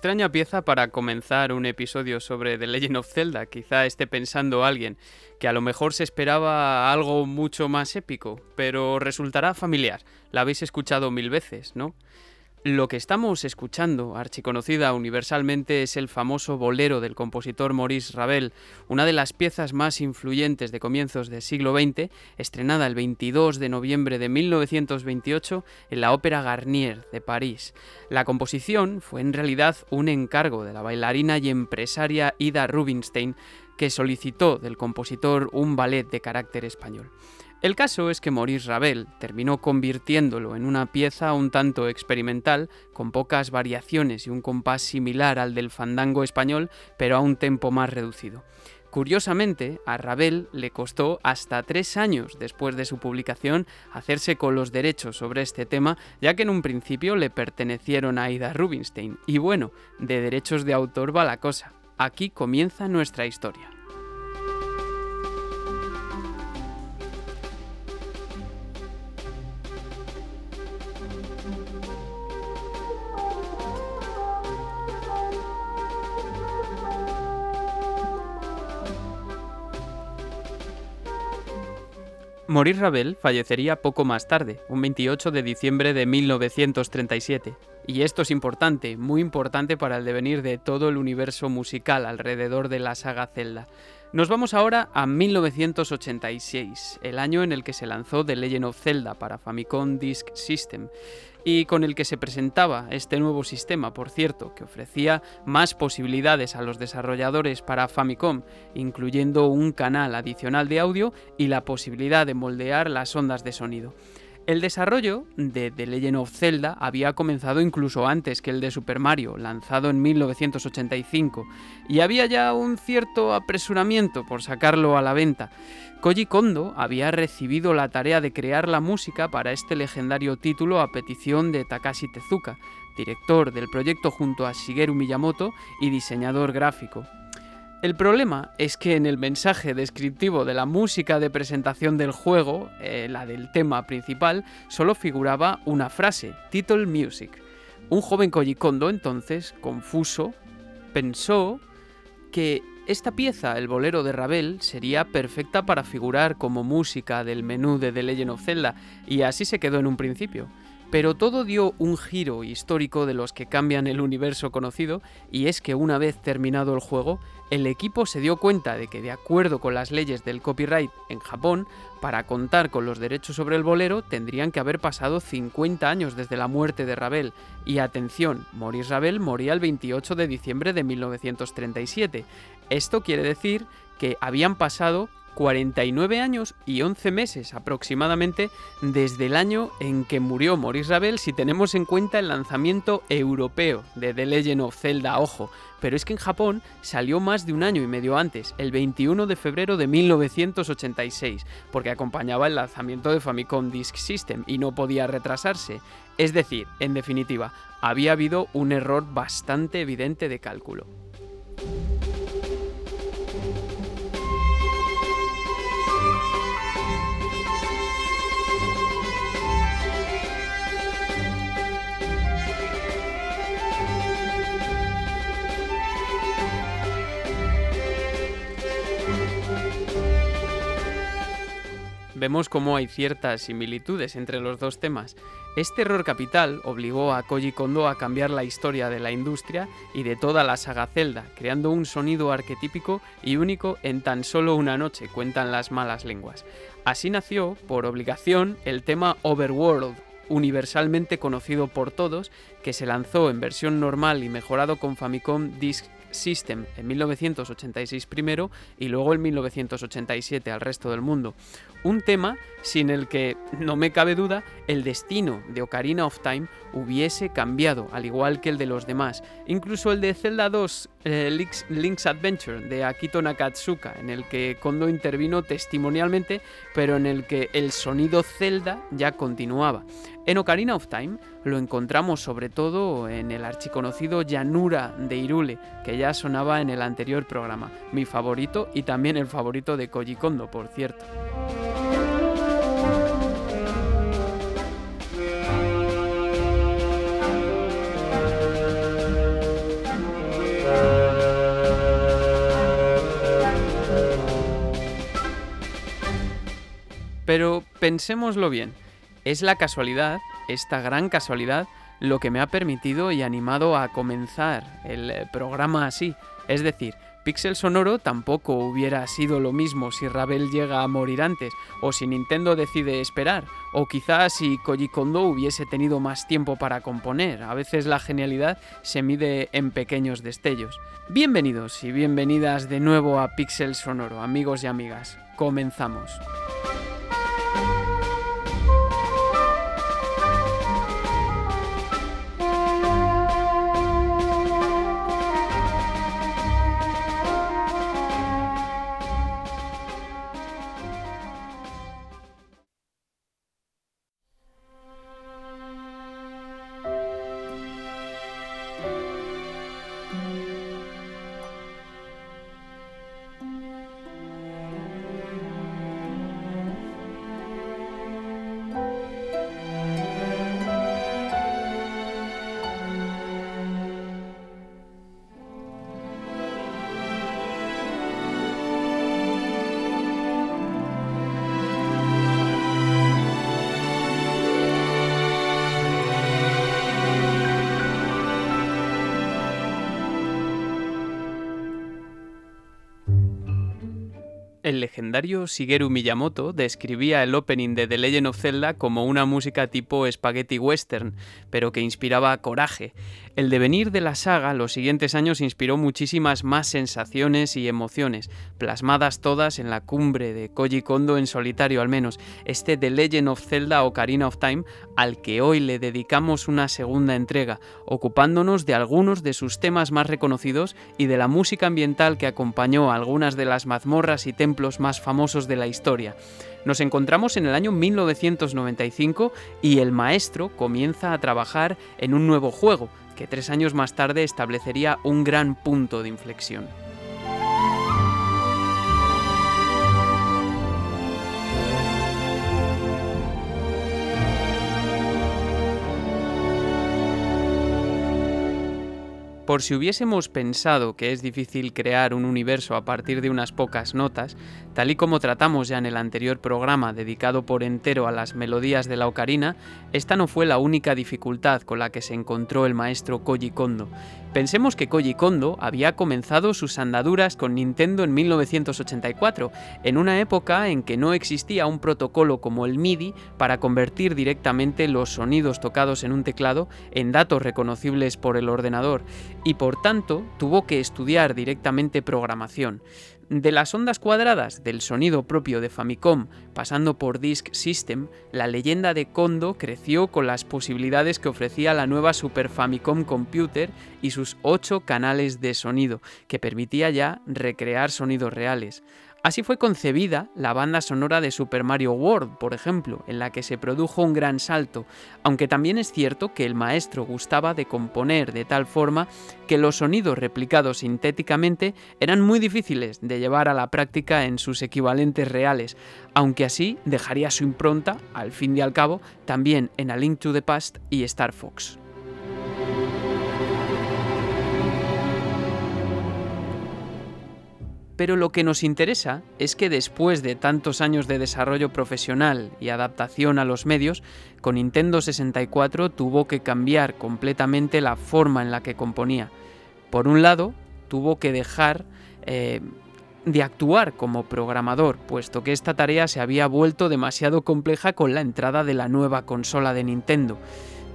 Extraña pieza para comenzar un episodio sobre The Legend of Zelda. Quizá esté pensando alguien que a lo mejor se esperaba algo mucho más épico, pero resultará familiar. La habéis escuchado mil veces, ¿no? Lo que estamos escuchando, archiconocida universalmente, es el famoso bolero del compositor Maurice Ravel, una de las piezas más influyentes de comienzos del siglo XX, estrenada el 22 de noviembre de 1928 en la Ópera Garnier de París. La composición fue en realidad un encargo de la bailarina y empresaria Ida Rubinstein, que solicitó del compositor un ballet de carácter español. El caso es que Maurice Ravel terminó convirtiéndolo en una pieza un tanto experimental, con pocas variaciones y un compás similar al del fandango español, pero a un tempo más reducido. Curiosamente, a Ravel le costó hasta tres años después de su publicación hacerse con los derechos sobre este tema, ya que en un principio le pertenecieron a Ida Rubinstein. Y bueno, de derechos de autor va la cosa. Aquí comienza nuestra historia. Maurice Ravel fallecería poco más tarde, un 28 de diciembre de 1937. Y esto es importante, muy importante para el devenir de todo el universo musical alrededor de la saga Zelda. Nos vamos ahora a 1986, el año en el que se lanzó The Legend of Zelda para Famicom Disk System y con el que se presentaba este nuevo sistema, por cierto, que ofrecía más posibilidades a los desarrolladores para Famicom, incluyendo un canal adicional de audio y la posibilidad de moldear las ondas de sonido. El desarrollo de The Legend of Zelda había comenzado incluso antes que el de Super Mario, lanzado en 1985, y había ya un cierto apresuramiento por sacarlo a la venta. Koji Kondo había recibido la tarea de crear la música para este legendario título a petición de Takashi Tezuka, director del proyecto junto a Shigeru Miyamoto y diseñador gráfico. El problema es que en el mensaje descriptivo de la música de presentación del juego, eh, la del tema principal, solo figuraba una frase, Title Music. Un joven Koji Kondo entonces, confuso, pensó que esta pieza, el bolero de Ravel, sería perfecta para figurar como música del menú de The Legend of Zelda, y así se quedó en un principio. Pero todo dio un giro histórico de los que cambian el universo conocido, y es que una vez terminado el juego, el equipo se dio cuenta de que de acuerdo con las leyes del copyright en Japón, para contar con los derechos sobre el bolero tendrían que haber pasado 50 años desde la muerte de Ravel. Y atención, Maurice Ravel moría el 28 de diciembre de 1937. Esto quiere decir que habían pasado 49 años y 11 meses aproximadamente desde el año en que murió Maurice Ravel si tenemos en cuenta el lanzamiento europeo de The Legend of Zelda, ojo, pero es que en Japón salió más de un año y medio antes, el 21 de febrero de 1986, porque acompañaba el lanzamiento de Famicom Disk System y no podía retrasarse. Es decir, en definitiva, había habido un error bastante evidente de cálculo. Vemos cómo hay ciertas similitudes entre los dos temas. Este error capital obligó a Koji Kondo a cambiar la historia de la industria y de toda la saga Zelda, creando un sonido arquetípico y único en tan solo una noche, cuentan las malas lenguas. Así nació, por obligación, el tema Overworld, universalmente conocido por todos, que se lanzó en versión normal y mejorado con Famicom Disk System en 1986 primero y luego en 1987 al resto del mundo. Un tema sin el que, no me cabe duda, el destino de Ocarina of Time hubiese cambiado, al igual que el de los demás. Incluso el de Zelda 2, eh, Link's, Adventure, de Akito Nakatsuka, en el que Kondo intervino testimonialmente, pero en el que el sonido Zelda ya continuaba. En Ocarina of Time lo encontramos sobre todo en el archiconocido Llanura de Irule, que ya sonaba en el anterior programa, mi favorito y también el favorito de Koji Kondo, por cierto. Pero pensémoslo bien, es la casualidad, esta gran casualidad, lo que me ha permitido y animado a comenzar el eh, programa así. Es decir, Pixel Sonoro tampoco hubiera sido lo mismo si Ravel llega a morir antes, o si Nintendo decide esperar, o quizás si Koji Kondo hubiese tenido más tiempo para componer. A veces la genialidad se mide en pequeños destellos. Bienvenidos y bienvenidas de nuevo a Pixel Sonoro, amigos y amigas. Comenzamos. El legendario Shigeru Miyamoto describía el opening de The Legend of Zelda como una música tipo spaghetti western, pero que inspiraba coraje. El devenir de la saga los siguientes años inspiró muchísimas más sensaciones y emociones, plasmadas todas en la cumbre de Koji Kondo en solitario al menos, este The Legend of Zelda Ocarina of Time, al que hoy le dedicamos una segunda entrega, ocupándonos de algunos de sus temas más reconocidos y de la música ambiental que acompañó a algunas de las mazmorras y templos más famosos de la historia. Nos encontramos en el año 1995 y el maestro comienza a trabajar en un nuevo juego, que tres años más tarde establecería un gran punto de inflexión. Por si hubiésemos pensado que es difícil crear un universo a partir de unas pocas notas, tal y como tratamos ya en el anterior programa dedicado por entero a las melodías de la ocarina, esta no fue la única dificultad con la que se encontró el maestro Koji Kondo. Pensemos que Koji Kondo había comenzado sus andaduras con Nintendo en 1984, en una época en que no existía un protocolo como el MIDI para convertir directamente los sonidos tocados en un teclado en datos reconocibles por el ordenador, y por tanto tuvo que estudiar directamente programación. De las ondas cuadradas del sonido propio de Famicom, pasando por Disk System, la leyenda de Kondo creció con las posibilidades que ofrecía la nueva Super Famicom Computer y sus 8 canales de sonido, que permitía ya recrear sonidos reales. Así fue concebida la banda sonora de Super Mario World, por ejemplo, en la que se produjo un gran salto, aunque también es cierto que el maestro gustaba de componer de tal forma que los sonidos replicados sintéticamente eran muy difíciles de llevar a la práctica en sus equivalentes reales, aunque así dejaría su impronta, al fin y al cabo, también en A Link to the Past y Star Fox. Pero lo que nos interesa es que después de tantos años de desarrollo profesional y adaptación a los medios, con Nintendo 64 tuvo que cambiar completamente la forma en la que componía. Por un lado, tuvo que dejar eh, de actuar como programador, puesto que esta tarea se había vuelto demasiado compleja con la entrada de la nueva consola de Nintendo.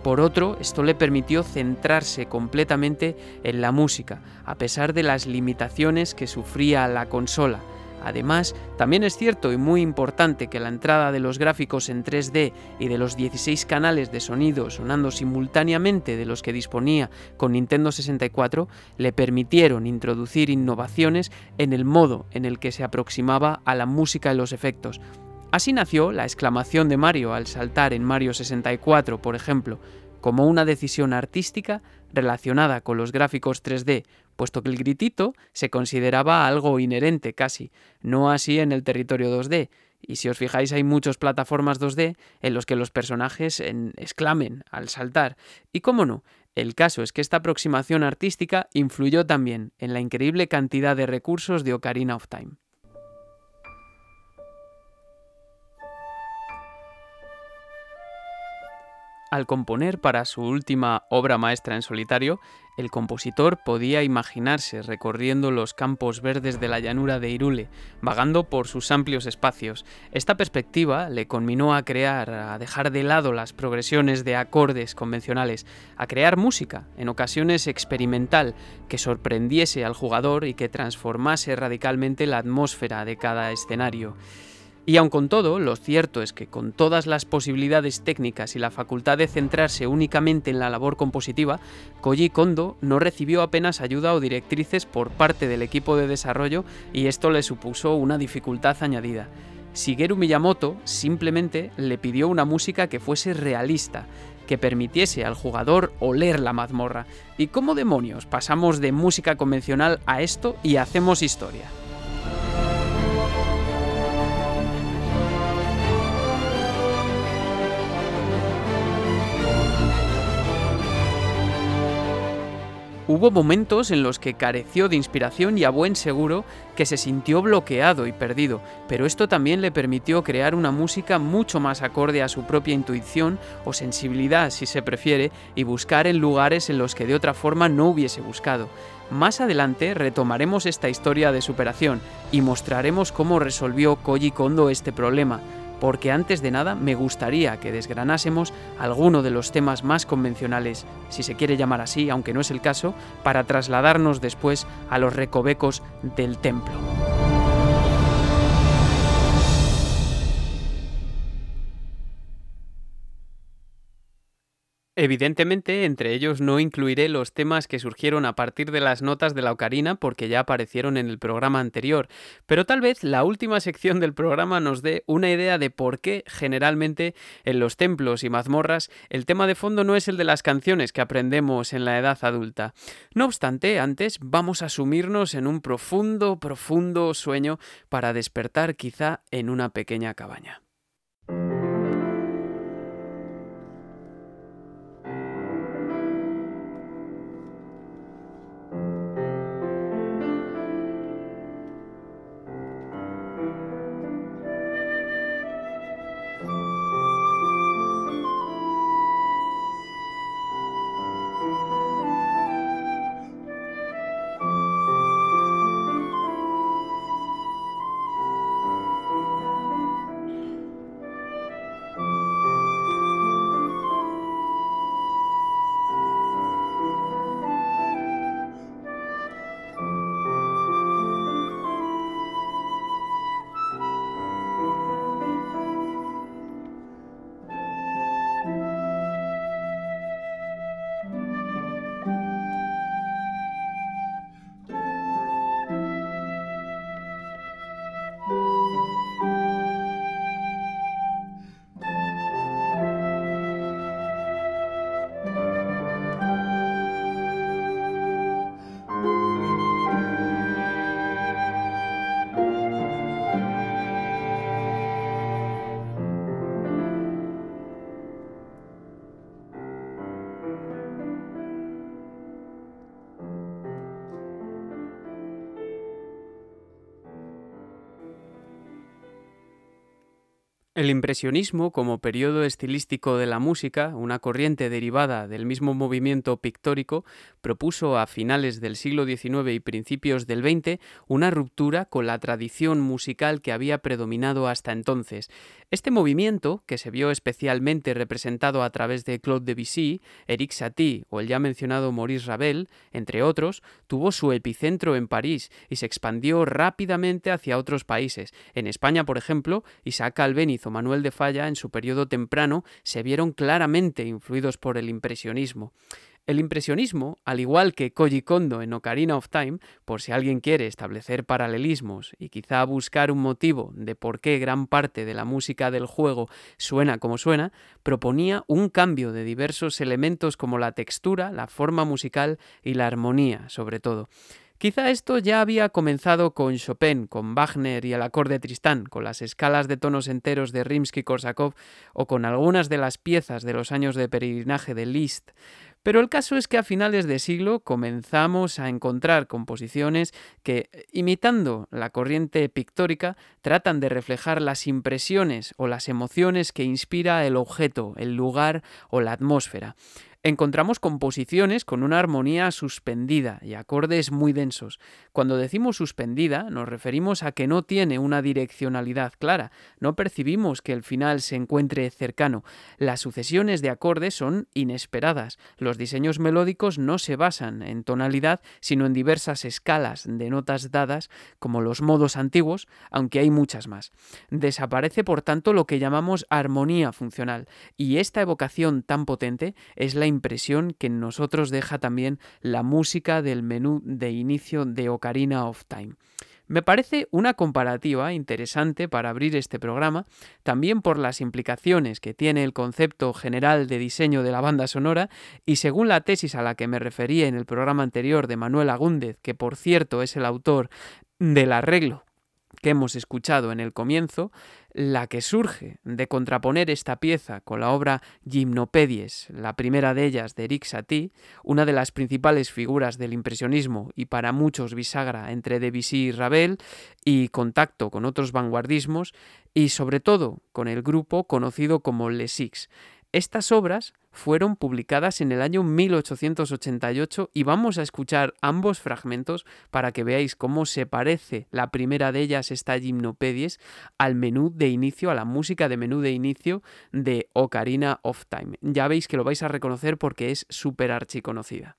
Por otro, esto le permitió centrarse completamente en la música, a pesar de las limitaciones que sufría la consola. Además, también es cierto y muy importante que la entrada de los gráficos en 3D y de los 16 canales de sonido sonando simultáneamente de los que disponía con Nintendo 64 le permitieron introducir innovaciones en el modo en el que se aproximaba a la música y los efectos, Así nació la exclamación de Mario al saltar en Mario 64, por ejemplo, como una decisión artística relacionada con los gráficos 3D, puesto que el gritito se consideraba algo inherente casi, no así en el territorio 2D, y si os fijáis hay muchas plataformas 2D en los que los personajes exclamen al saltar. Y cómo no, el caso es que esta aproximación artística influyó también en la increíble cantidad de recursos de Ocarina of Time. Al componer para su última obra maestra en solitario, el compositor podía imaginarse recorriendo los campos verdes de la llanura de Irule, vagando por sus amplios espacios. Esta perspectiva le conminó a crear, a dejar de lado las progresiones de acordes convencionales, a crear música, en ocasiones experimental, que sorprendiese al jugador y que transformase radicalmente la atmósfera de cada escenario. Y aun con todo, lo cierto es que con todas las posibilidades técnicas y la facultad de centrarse únicamente en la labor compositiva, Koji Kondo no recibió apenas ayuda o directrices por parte del equipo de desarrollo y esto le supuso una dificultad añadida. Shigeru Miyamoto simplemente le pidió una música que fuese realista, que permitiese al jugador oler la mazmorra. ¿Y cómo demonios pasamos de música convencional a esto y hacemos historia? Hubo momentos en los que careció de inspiración y a buen seguro que se sintió bloqueado y perdido, pero esto también le permitió crear una música mucho más acorde a su propia intuición o sensibilidad, si se prefiere, y buscar en lugares en los que de otra forma no hubiese buscado. Más adelante retomaremos esta historia de superación y mostraremos cómo resolvió Koji Kondo este problema porque antes de nada me gustaría que desgranásemos alguno de los temas más convencionales, si se quiere llamar así, aunque no es el caso, para trasladarnos después a los recovecos del templo. Evidentemente, entre ellos no incluiré los temas que surgieron a partir de las notas de la ocarina porque ya aparecieron en el programa anterior, pero tal vez la última sección del programa nos dé una idea de por qué generalmente en los templos y mazmorras el tema de fondo no es el de las canciones que aprendemos en la edad adulta. No obstante, antes vamos a sumirnos en un profundo, profundo sueño para despertar quizá en una pequeña cabaña. El impresionismo como periodo estilístico de la música, una corriente derivada del mismo movimiento pictórico, propuso a finales del siglo XIX y principios del XX una ruptura con la tradición musical que había predominado hasta entonces. Este movimiento, que se vio especialmente representado a través de Claude Debussy, Eric Satie o el ya mencionado Maurice Ravel, entre otros, tuvo su epicentro en París y se expandió rápidamente hacia otros países. En España, por ejemplo, Isaac Albéniz Manuel de Falla en su periodo temprano se vieron claramente influidos por el impresionismo. El impresionismo, al igual que Koji Kondo en Ocarina of Time, por si alguien quiere establecer paralelismos y quizá buscar un motivo de por qué gran parte de la música del juego suena como suena, proponía un cambio de diversos elementos como la textura, la forma musical y la armonía, sobre todo. Quizá esto ya había comenzado con Chopin, con Wagner y el acorde Tristán, con las escalas de tonos enteros de Rimsky-Korsakov o con algunas de las piezas de los años de peregrinaje de Liszt, Pero el caso es que a finales de siglo comenzamos a encontrar composiciones que, imitando la corriente pictórica, tratan de reflejar las impresiones o las emociones que inspira el objeto, el lugar o la atmósfera encontramos composiciones con una armonía suspendida y acordes muy densos. Cuando decimos suspendida nos referimos a que no tiene una direccionalidad clara, no percibimos que el final se encuentre cercano. Las sucesiones de acordes son inesperadas. Los diseños melódicos no se basan en tonalidad, sino en diversas escalas de notas dadas, como los modos antiguos, aunque hay muchas más. Desaparece, por tanto, lo que llamamos armonía funcional, y esta evocación tan potente es la impresión que en nosotros deja también la música del menú de inicio de Ocarina of Time. Me parece una comparativa interesante para abrir este programa, también por las implicaciones que tiene el concepto general de diseño de la banda sonora y según la tesis a la que me referí en el programa anterior de Manuel Agúndez, que por cierto es el autor del arreglo que hemos escuchado en el comienzo, la que surge de contraponer esta pieza con la obra Gimnopedies, la primera de ellas de Eric Satie, una de las principales figuras del impresionismo y para muchos bisagra entre Debussy y Ravel, y contacto con otros vanguardismos, y sobre todo con el grupo conocido como Les Six. Estas obras fueron publicadas en el año 1888 y vamos a escuchar ambos fragmentos para que veáis cómo se parece la primera de ellas, esta Gimnopedies, al menú de inicio, a la música de menú de inicio de Ocarina of Time. Ya veis que lo vais a reconocer porque es súper archiconocida.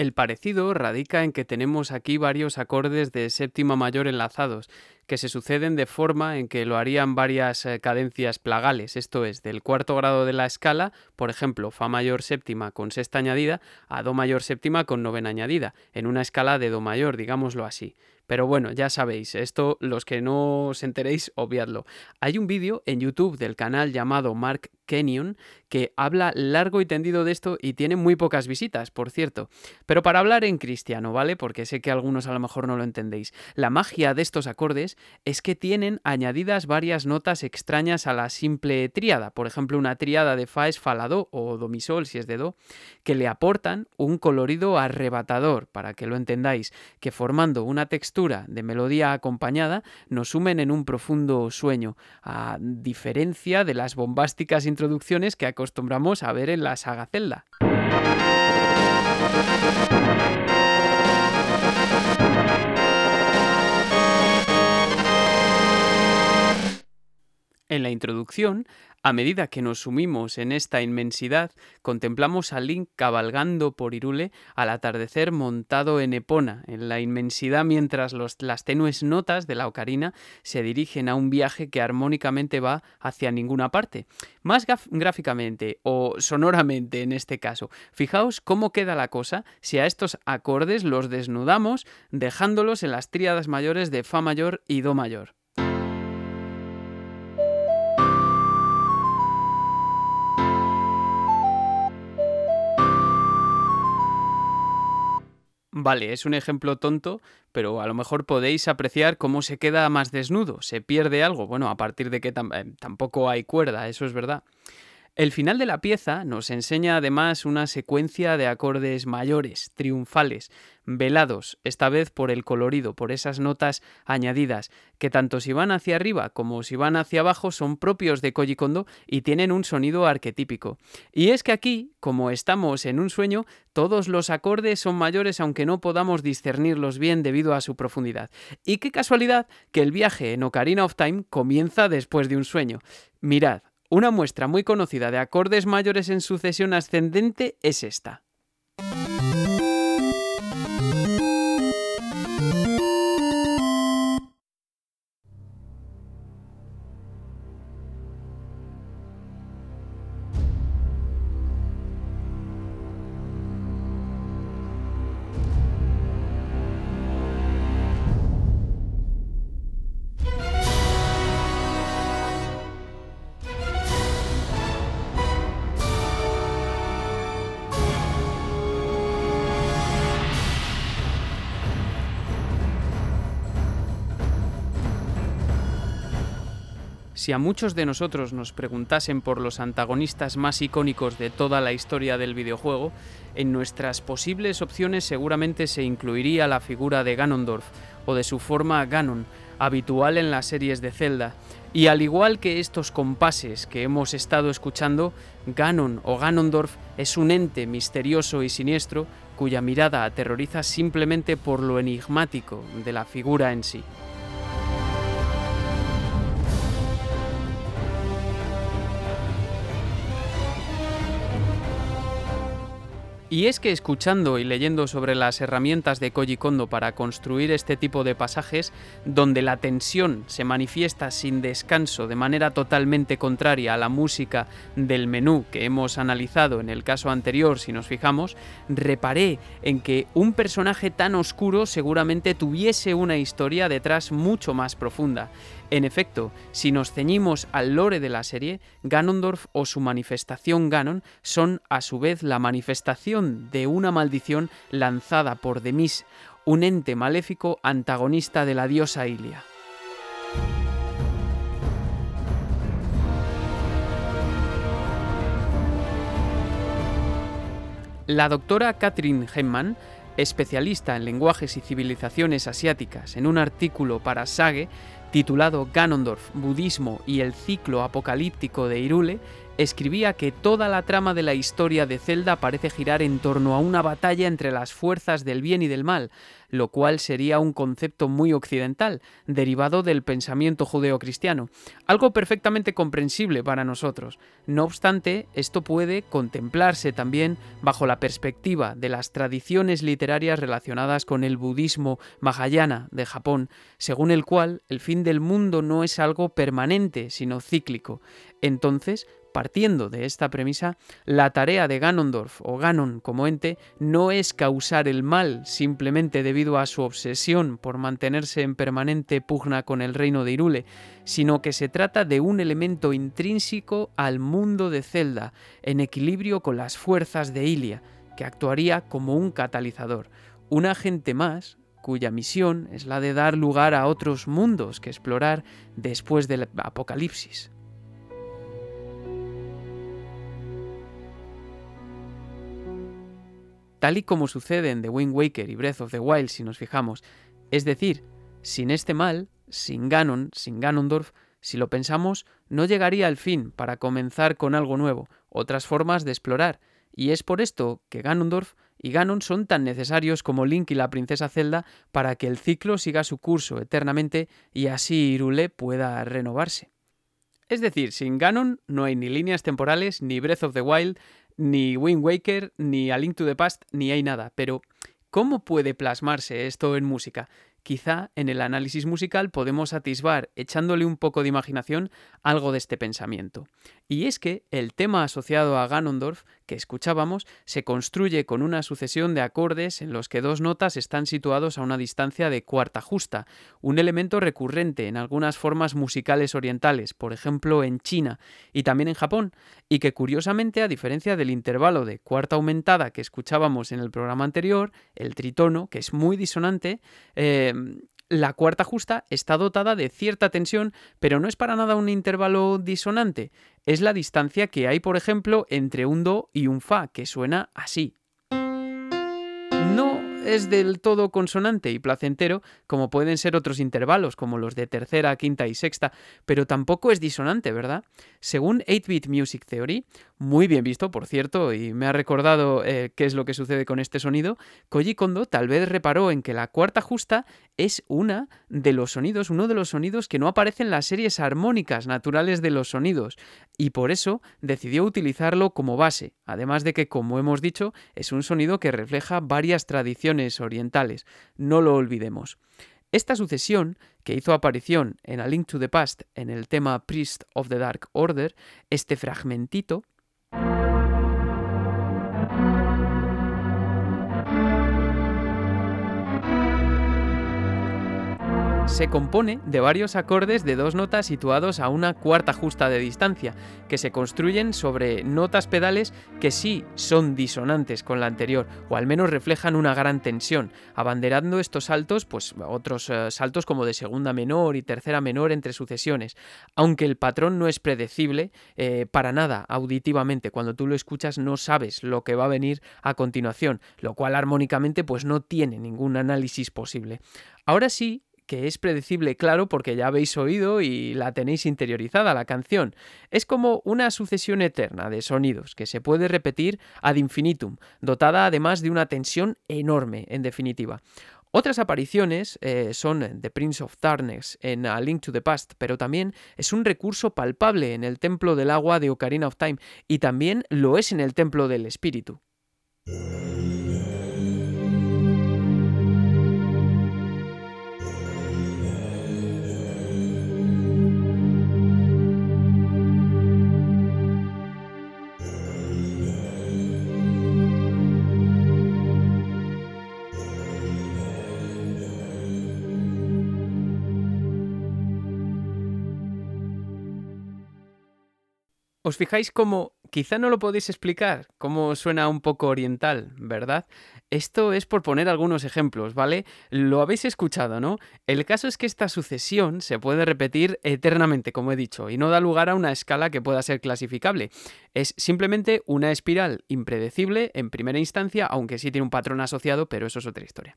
El parecido radica en que tenemos aquí varios acordes de séptima mayor enlazados, que se suceden de forma en que lo harían varias eh, cadencias plagales, esto es, del cuarto grado de la escala, por ejemplo, Fa mayor séptima con sexta añadida, a Do mayor séptima con novena añadida, en una escala de Do mayor, digámoslo así. Pero bueno, ya sabéis, esto los que no os enteréis, obviadlo. Hay un vídeo en YouTube del canal llamado Mark Kenyon que habla largo y tendido de esto y tiene muy pocas visitas, por cierto. Pero para hablar en cristiano, ¿vale? Porque sé que algunos a lo mejor no lo entendéis. La magia de estos acordes es que tienen añadidas varias notas extrañas a la simple tríada. Por ejemplo, una tríada de Fa es Fa Do o Do mi Sol si es de Do, que le aportan un colorido arrebatador, para que lo entendáis, que formando una textura de melodía acompañada nos sumen en un profundo sueño, a diferencia de las bombásticas introducciones que acostumbramos a ver en la saga Zelda. En la introducción a medida que nos sumimos en esta inmensidad, contemplamos a Link cabalgando por Irule al atardecer montado en Epona, en la inmensidad mientras las tenues notas de la ocarina se dirigen a un viaje que armónicamente va hacia ninguna parte. Más gráficamente o sonoramente en este caso, fijaos cómo queda la cosa si a estos acordes los desnudamos dejándolos en las tríadas mayores de Fa mayor y Do mayor. Vale, es un ejemplo tonto, pero a lo mejor podéis apreciar cómo se queda más desnudo, se pierde algo, bueno, a partir de que eh, tampoco hay cuerda, eso es verdad. El final de la pieza nos enseña además una secuencia de acordes mayores, triunfales, velados, esta vez por el colorido, por esas notas añadidas, que tanto si van hacia arriba como si van hacia abajo son propios de Koji Kondo y tienen un sonido arquetípico. Y es que aquí, como estamos en un sueño, todos los acordes son mayores aunque no podamos discernirlos bien debido a su profundidad. Y qué casualidad que el viaje en Ocarina of Time comienza después de un sueño. Mirad, una muestra muy conocida de acordes mayores en sucesión ascendente es esta. Si a muchos de nosotros nos preguntasen por los antagonistas más icónicos de toda la historia del videojuego, en nuestras posibles opciones seguramente se incluiría la figura de Ganondorf o de su forma Ganon, habitual en las series de Zelda. Y al igual que estos compases que hemos estado escuchando, Ganon o Ganondorf es un ente misterioso y siniestro cuya mirada aterroriza simplemente por lo enigmático de la figura en sí. Y es que escuchando y leyendo sobre las herramientas de Koji Kondo para construir este tipo de pasajes, donde la tensión se manifiesta sin descanso de manera totalmente contraria a la música del menú que hemos analizado en el caso anterior, si nos fijamos, reparé en que un personaje tan oscuro seguramente tuviese una historia detrás mucho más profunda. En efecto, si nos ceñimos al lore de la serie, Ganondorf o su manifestación Ganon son a su vez la manifestación de una maldición lanzada por Demis, un ente maléfico antagonista de la diosa Ilia. La doctora Catherine Hemman, especialista en lenguajes y civilizaciones asiáticas, en un artículo para Sage, titulado Ganondorf, Budismo y el ciclo apocalíptico de Irule, escribía que toda la trama de la historia de Zelda parece girar en torno a una batalla entre las fuerzas del bien y del mal, lo cual sería un concepto muy occidental, derivado del pensamiento judeocristiano, algo perfectamente comprensible para nosotros. No obstante, esto puede contemplarse también bajo la perspectiva de las tradiciones literarias relacionadas con el budismo Mahayana de Japón, según el cual el fin del mundo no es algo permanente, sino cíclico. Entonces, Partiendo de esta premisa, la tarea de Ganondorf o Ganon como ente no es causar el mal simplemente debido a su obsesión por mantenerse en permanente pugna con el reino de Irule, sino que se trata de un elemento intrínseco al mundo de Zelda, en equilibrio con las fuerzas de Ilia, que actuaría como un catalizador, un agente más cuya misión es la de dar lugar a otros mundos que explorar después del apocalipsis. Tal y como sucede en The Wind Waker y Breath of the Wild si nos fijamos. Es decir, sin este mal, sin Ganon, sin Ganondorf, si lo pensamos, no llegaría al fin para comenzar con algo nuevo, otras formas de explorar, y es por esto que Ganondorf y Ganon son tan necesarios como Link y la princesa Zelda para que el ciclo siga su curso eternamente y así Irule pueda renovarse. Es decir, sin Ganon no hay ni líneas temporales, ni Breath of the Wild, ni Wind Waker, ni A Link to the Past, ni hay nada. Pero, ¿cómo puede plasmarse esto en música? Quizá en el análisis musical podemos atisbar, echándole un poco de imaginación, algo de este pensamiento. Y es que el tema asociado a Ganondorf que escuchábamos se construye con una sucesión de acordes en los que dos notas están situados a una distancia de cuarta justa, un elemento recurrente en algunas formas musicales orientales, por ejemplo en China y también en Japón, y que curiosamente, a diferencia del intervalo de cuarta aumentada que escuchábamos en el programa anterior, el tritono, que es muy disonante, eh, La cuarta justa está dotada de cierta tensión, pero no es para nada un intervalo disonante. Es la distancia que hay, por ejemplo, entre un Do y un Fa, que suena así. No es del todo consonante y placentero, como pueden ser otros intervalos, como los de tercera, quinta y sexta, pero tampoco es disonante, ¿verdad? Según 8-Bit Music Theory, muy bien visto, por cierto, y me ha recordado eh, qué es lo que sucede con este sonido, Koji Kondo tal vez reparó en que la cuarta justa es una de los sonidos, uno de los sonidos que no aparece en las series armónicas naturales de los sonidos, y por eso decidió utilizarlo como base, además de que, como hemos dicho, es un sonido que refleja varias tradiciones orientales, no lo olvidemos. Esta sucesión, que hizo aparición en A Link to the Past en el tema Priest of the Dark Order, este fragmentito, se compone de varios acordes de dos notas situados a una cuarta justa de distancia, que se construyen sobre notas pedales que sí son disonantes con la anterior, o al menos reflejan una gran tensión, abanderando estos saltos, pues otros eh, saltos como de segunda menor y tercera menor entre sucesiones, aunque el patrón no es predecible eh, para nada auditivamente, cuando tú lo escuchas no sabes lo que va a venir a continuación, lo cual armónicamente pues no tiene ningún análisis posible. Ahora sí, que es predecible, claro, porque ya habéis oído y la tenéis interiorizada la canción. Es como una sucesión eterna de sonidos que se puede repetir ad infinitum, dotada además de una tensión enorme, en definitiva. Otras apariciones eh, son The Prince of Darkness en A Link to the Past, pero también es un recurso palpable en el Templo del Agua de Ocarina of Time y también lo es en el Templo del Espíritu. ¿Os fijáis cómo quizá no lo podéis explicar, cómo suena un poco oriental, ¿verdad? Esto es por poner algunos ejemplos, ¿vale? Lo habéis escuchado, ¿no? El caso es que esta sucesión se puede repetir eternamente, como he dicho, y no da lugar a una escala que pueda ser clasificable. Es simplemente una espiral impredecible en primera instancia, aunque sí tiene un patrón asociado, pero eso es otra historia.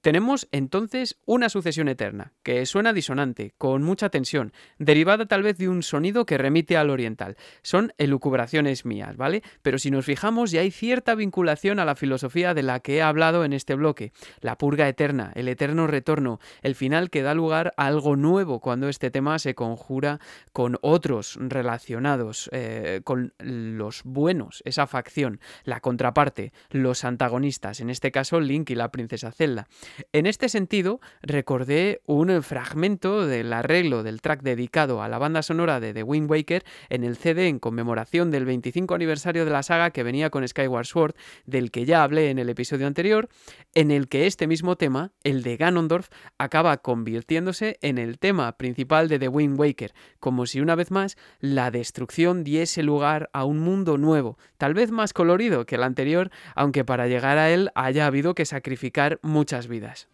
Tenemos entonces una sucesión eterna, que suena disonante, con mucha tensión, derivada tal vez de un sonido que remite al oriental. Son elucubraciones mías, ¿vale? Pero si nos fijamos, ya hay cierta vinculación a la filosofía de la que he hablado en este bloque, la purga eterna, el eterno retorno, el final que da lugar a algo nuevo cuando este tema se conjura con otros relacionados, eh, con los buenos, esa facción, la contraparte, los antagonistas, en este caso Link y la princesa Zelda. En este sentido, recordé un fragmento del arreglo del track dedicado a la banda sonora de The Wind Waker en el CD en conmemoración del 25 aniversario de la saga que venía con Skyward Sword, del que ya hablé en el episodio anterior, en el que este mismo tema, el de Ganondorf, acaba convirtiéndose en el tema principal de The Wind Waker, como si una vez más la destrucción diese lugar a un mundo nuevo, tal vez más colorido que el anterior, aunque para llegar a él haya habido que sacrificar muchas vidas.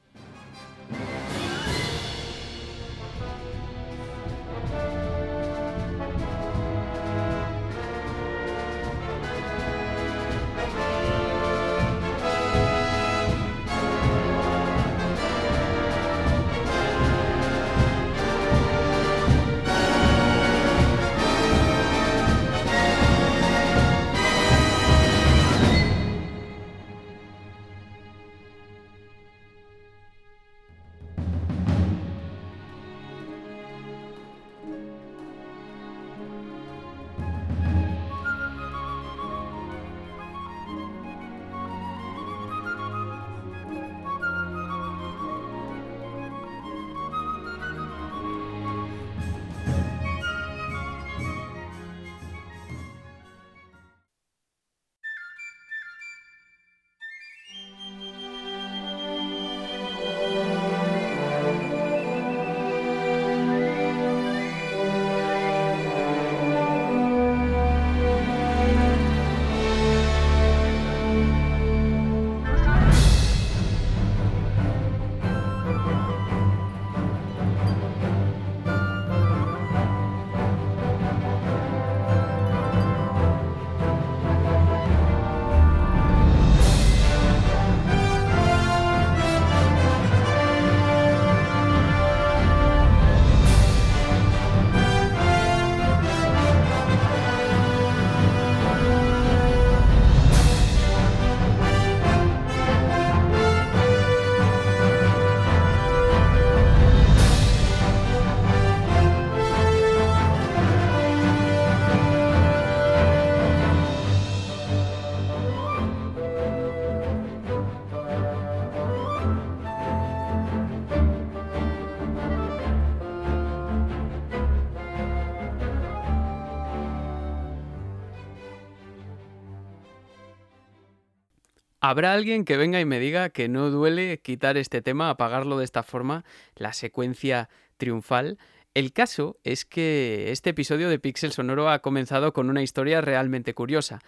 Habrá alguien que venga y me diga que no duele quitar este tema, apagarlo de esta forma, la secuencia triunfal. El caso es que este episodio de Pixel Sonoro ha comenzado con una historia realmente curiosa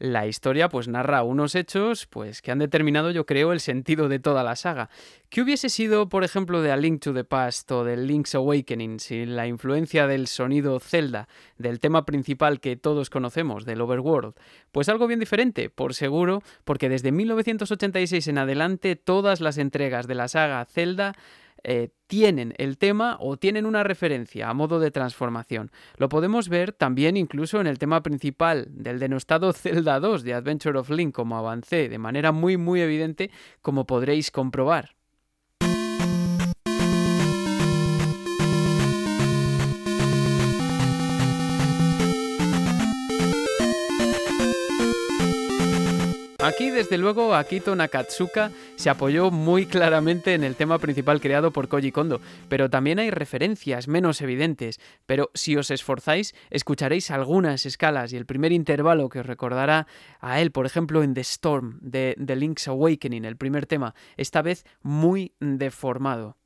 la historia pues narra unos hechos pues que han determinado yo creo el sentido de toda la saga. ¿Qué hubiese sido por ejemplo de A Link to the Past o de Link's Awakening sin la influencia del sonido Zelda, del tema principal que todos conocemos, del Overworld? Pues algo bien diferente, por seguro, porque desde 1986 en adelante todas las entregas de la saga Zelda eh, tienen el tema o tienen una referencia a modo de transformación. Lo podemos ver también incluso en el tema principal del denostado Zelda 2 de Adventure of Link como avancé de manera muy muy evidente como podréis comprobar. Aquí, desde luego, Akito Nakatsuka se apoyó muy claramente en el tema principal creado por Koji Kondo, pero también hay referencias menos evidentes. Pero si os esforzáis, escucharéis algunas escalas y el primer intervalo que os recordará a él, por ejemplo, en The Storm de The Link's Awakening, el primer tema, esta vez muy deformado.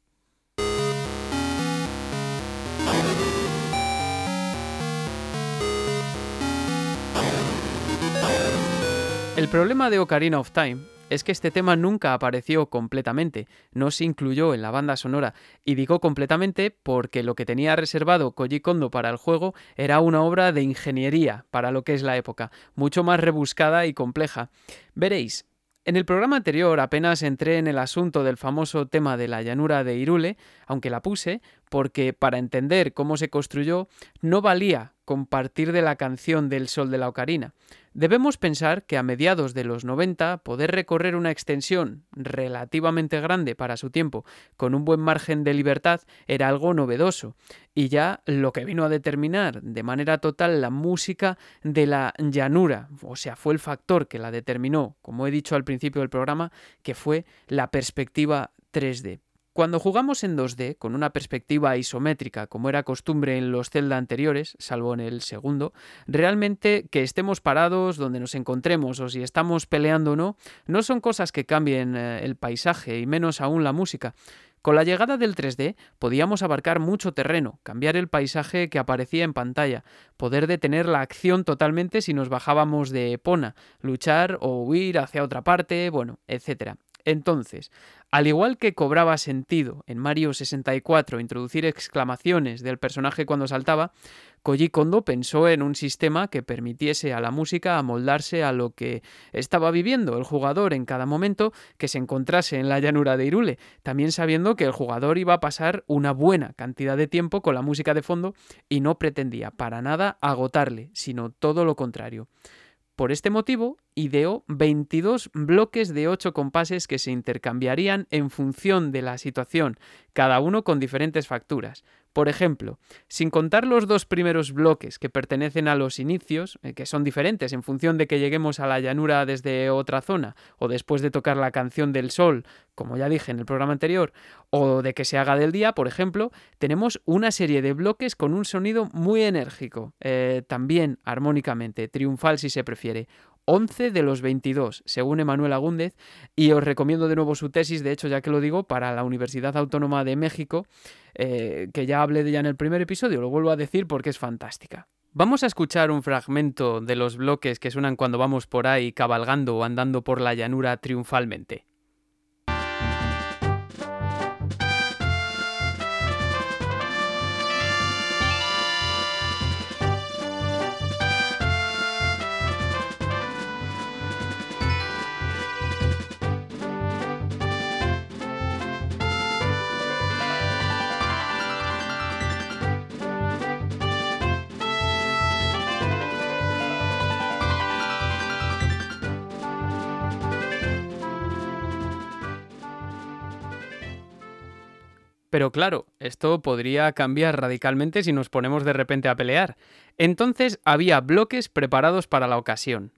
El problema de Ocarina of Time es que este tema nunca apareció completamente, no se incluyó en la banda sonora, y digo completamente porque lo que tenía reservado Koji Kondo para el juego era una obra de ingeniería para lo que es la época, mucho más rebuscada y compleja. Veréis, en el programa anterior apenas entré en el asunto del famoso tema de la llanura de Irule, aunque la puse, porque para entender cómo se construyó no valía compartir de la canción del Sol de la Ocarina. Debemos pensar que a mediados de los 90 poder recorrer una extensión relativamente grande para su tiempo con un buen margen de libertad era algo novedoso y ya lo que vino a determinar de manera total la música de la llanura, o sea, fue el factor que la determinó, como he dicho al principio del programa, que fue la perspectiva 3D. Cuando jugamos en 2D, con una perspectiva isométrica, como era costumbre en los Zelda anteriores, salvo en el segundo, realmente que estemos parados donde nos encontremos o si estamos peleando o no, no son cosas que cambien eh, el paisaje y menos aún la música. Con la llegada del 3D podíamos abarcar mucho terreno, cambiar el paisaje que aparecía en pantalla, poder detener la acción totalmente si nos bajábamos de Epona, luchar o huir hacia otra parte, bueno, etc. Entonces, al igual que cobraba sentido en Mario 64 introducir exclamaciones del personaje cuando saltaba, Koji Kondo pensó en un sistema que permitiese a la música amoldarse a lo que estaba viviendo el jugador en cada momento que se encontrase en la llanura de Irule, también sabiendo que el jugador iba a pasar una buena cantidad de tiempo con la música de fondo y no pretendía para nada agotarle, sino todo lo contrario. Por este motivo, ideó 22 bloques de 8 compases que se intercambiarían en función de la situación, cada uno con diferentes facturas. Por ejemplo, sin contar los dos primeros bloques que pertenecen a los inicios, eh, que son diferentes en función de que lleguemos a la llanura desde otra zona, o después de tocar la canción del sol, como ya dije en el programa anterior, o de que se haga del día, por ejemplo, tenemos una serie de bloques con un sonido muy enérgico, eh, también armónicamente, triunfal si se prefiere, 11 de los 22, según Emanuel Agúndez, y os recomiendo de nuevo su tesis, de hecho, ya que lo digo, para la Universidad Autónoma de México, eh, que ya hablé de ella en el primer episodio, lo vuelvo a decir porque es fantástica. Vamos a escuchar un fragmento de los bloques que suenan cuando vamos por ahí cabalgando o andando por la llanura triunfalmente. Pero claro, esto podría cambiar radicalmente si nos ponemos de repente a pelear. Entonces había bloques preparados para la ocasión.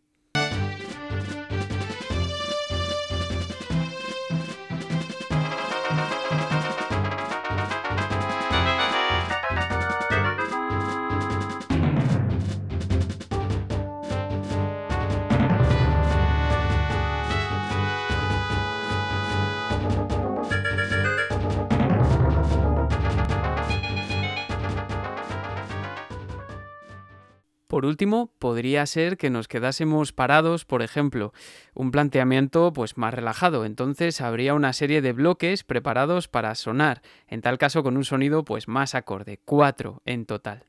Por último, podría ser que nos quedásemos parados, por ejemplo, un planteamiento pues más relajado, entonces habría una serie de bloques preparados para sonar, en tal caso con un sonido pues más acorde, cuatro en total.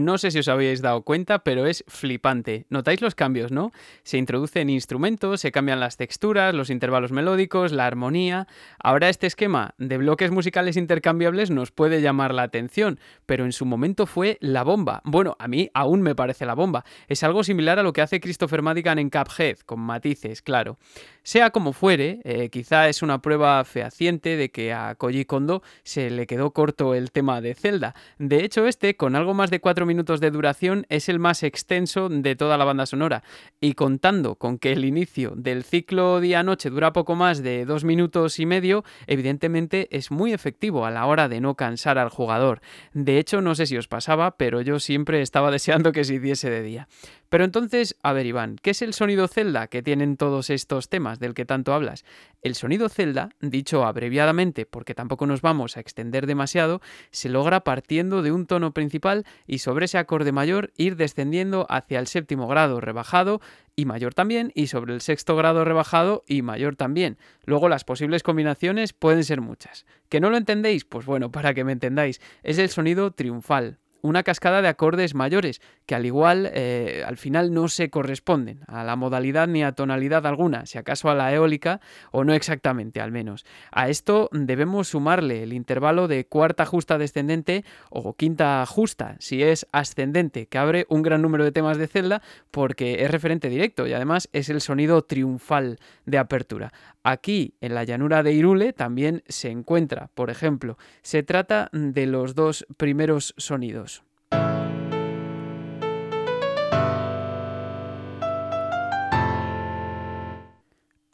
No sé si os habéis dado cuenta, pero es flipante. ¿Notáis los cambios, no? Se introducen instrumentos, se cambian las texturas, los intervalos melódicos, la armonía. Ahora este esquema de bloques musicales intercambiables nos puede llamar la atención, pero en su momento fue la bomba. Bueno, a mí aún me parece la bomba. Es algo similar a lo que hace Christopher Madigan en Cuphead, con matices, claro. Sea como fuere, eh, quizá es una prueba fehaciente de que a Koji Kondo se le quedó corto el tema de Zelda. De hecho, este, con algo más de cuatro minutos de duración, es el más extenso de toda la banda sonora. Y contando con que el inicio del ciclo día-noche dura poco más de dos minutos y medio, evidentemente es muy efectivo a la hora de no cansar al jugador. De hecho, no sé si os pasaba, pero yo siempre estaba deseando que se hiciese de día. Pero entonces, a ver Iván, ¿qué es el sonido Zelda que tienen todos estos temas del que tanto hablas? El sonido Zelda, dicho abreviadamente porque tampoco nos vamos a extender demasiado, se logra partiendo de un tono principal y sobre ese acorde mayor ir descendiendo hacia el séptimo grado rebajado y mayor también, y sobre el sexto grado rebajado y mayor también. Luego las posibles combinaciones pueden ser muchas. ¿Que no lo entendéis? Pues bueno, para que me entendáis, es el sonido triunfal, una cascada de acordes mayores que al igual eh, al final no se corresponden a la modalidad ni a tonalidad alguna, si acaso a la eólica o no exactamente al menos. A esto debemos sumarle el intervalo de cuarta justa descendente o quinta justa si es ascendente, que abre un gran número de temas de celda porque es referente directo y además es el sonido triunfal de apertura. Aquí, en la llanura de Irule, también se encuentra, por ejemplo, se trata de los dos primeros sonidos.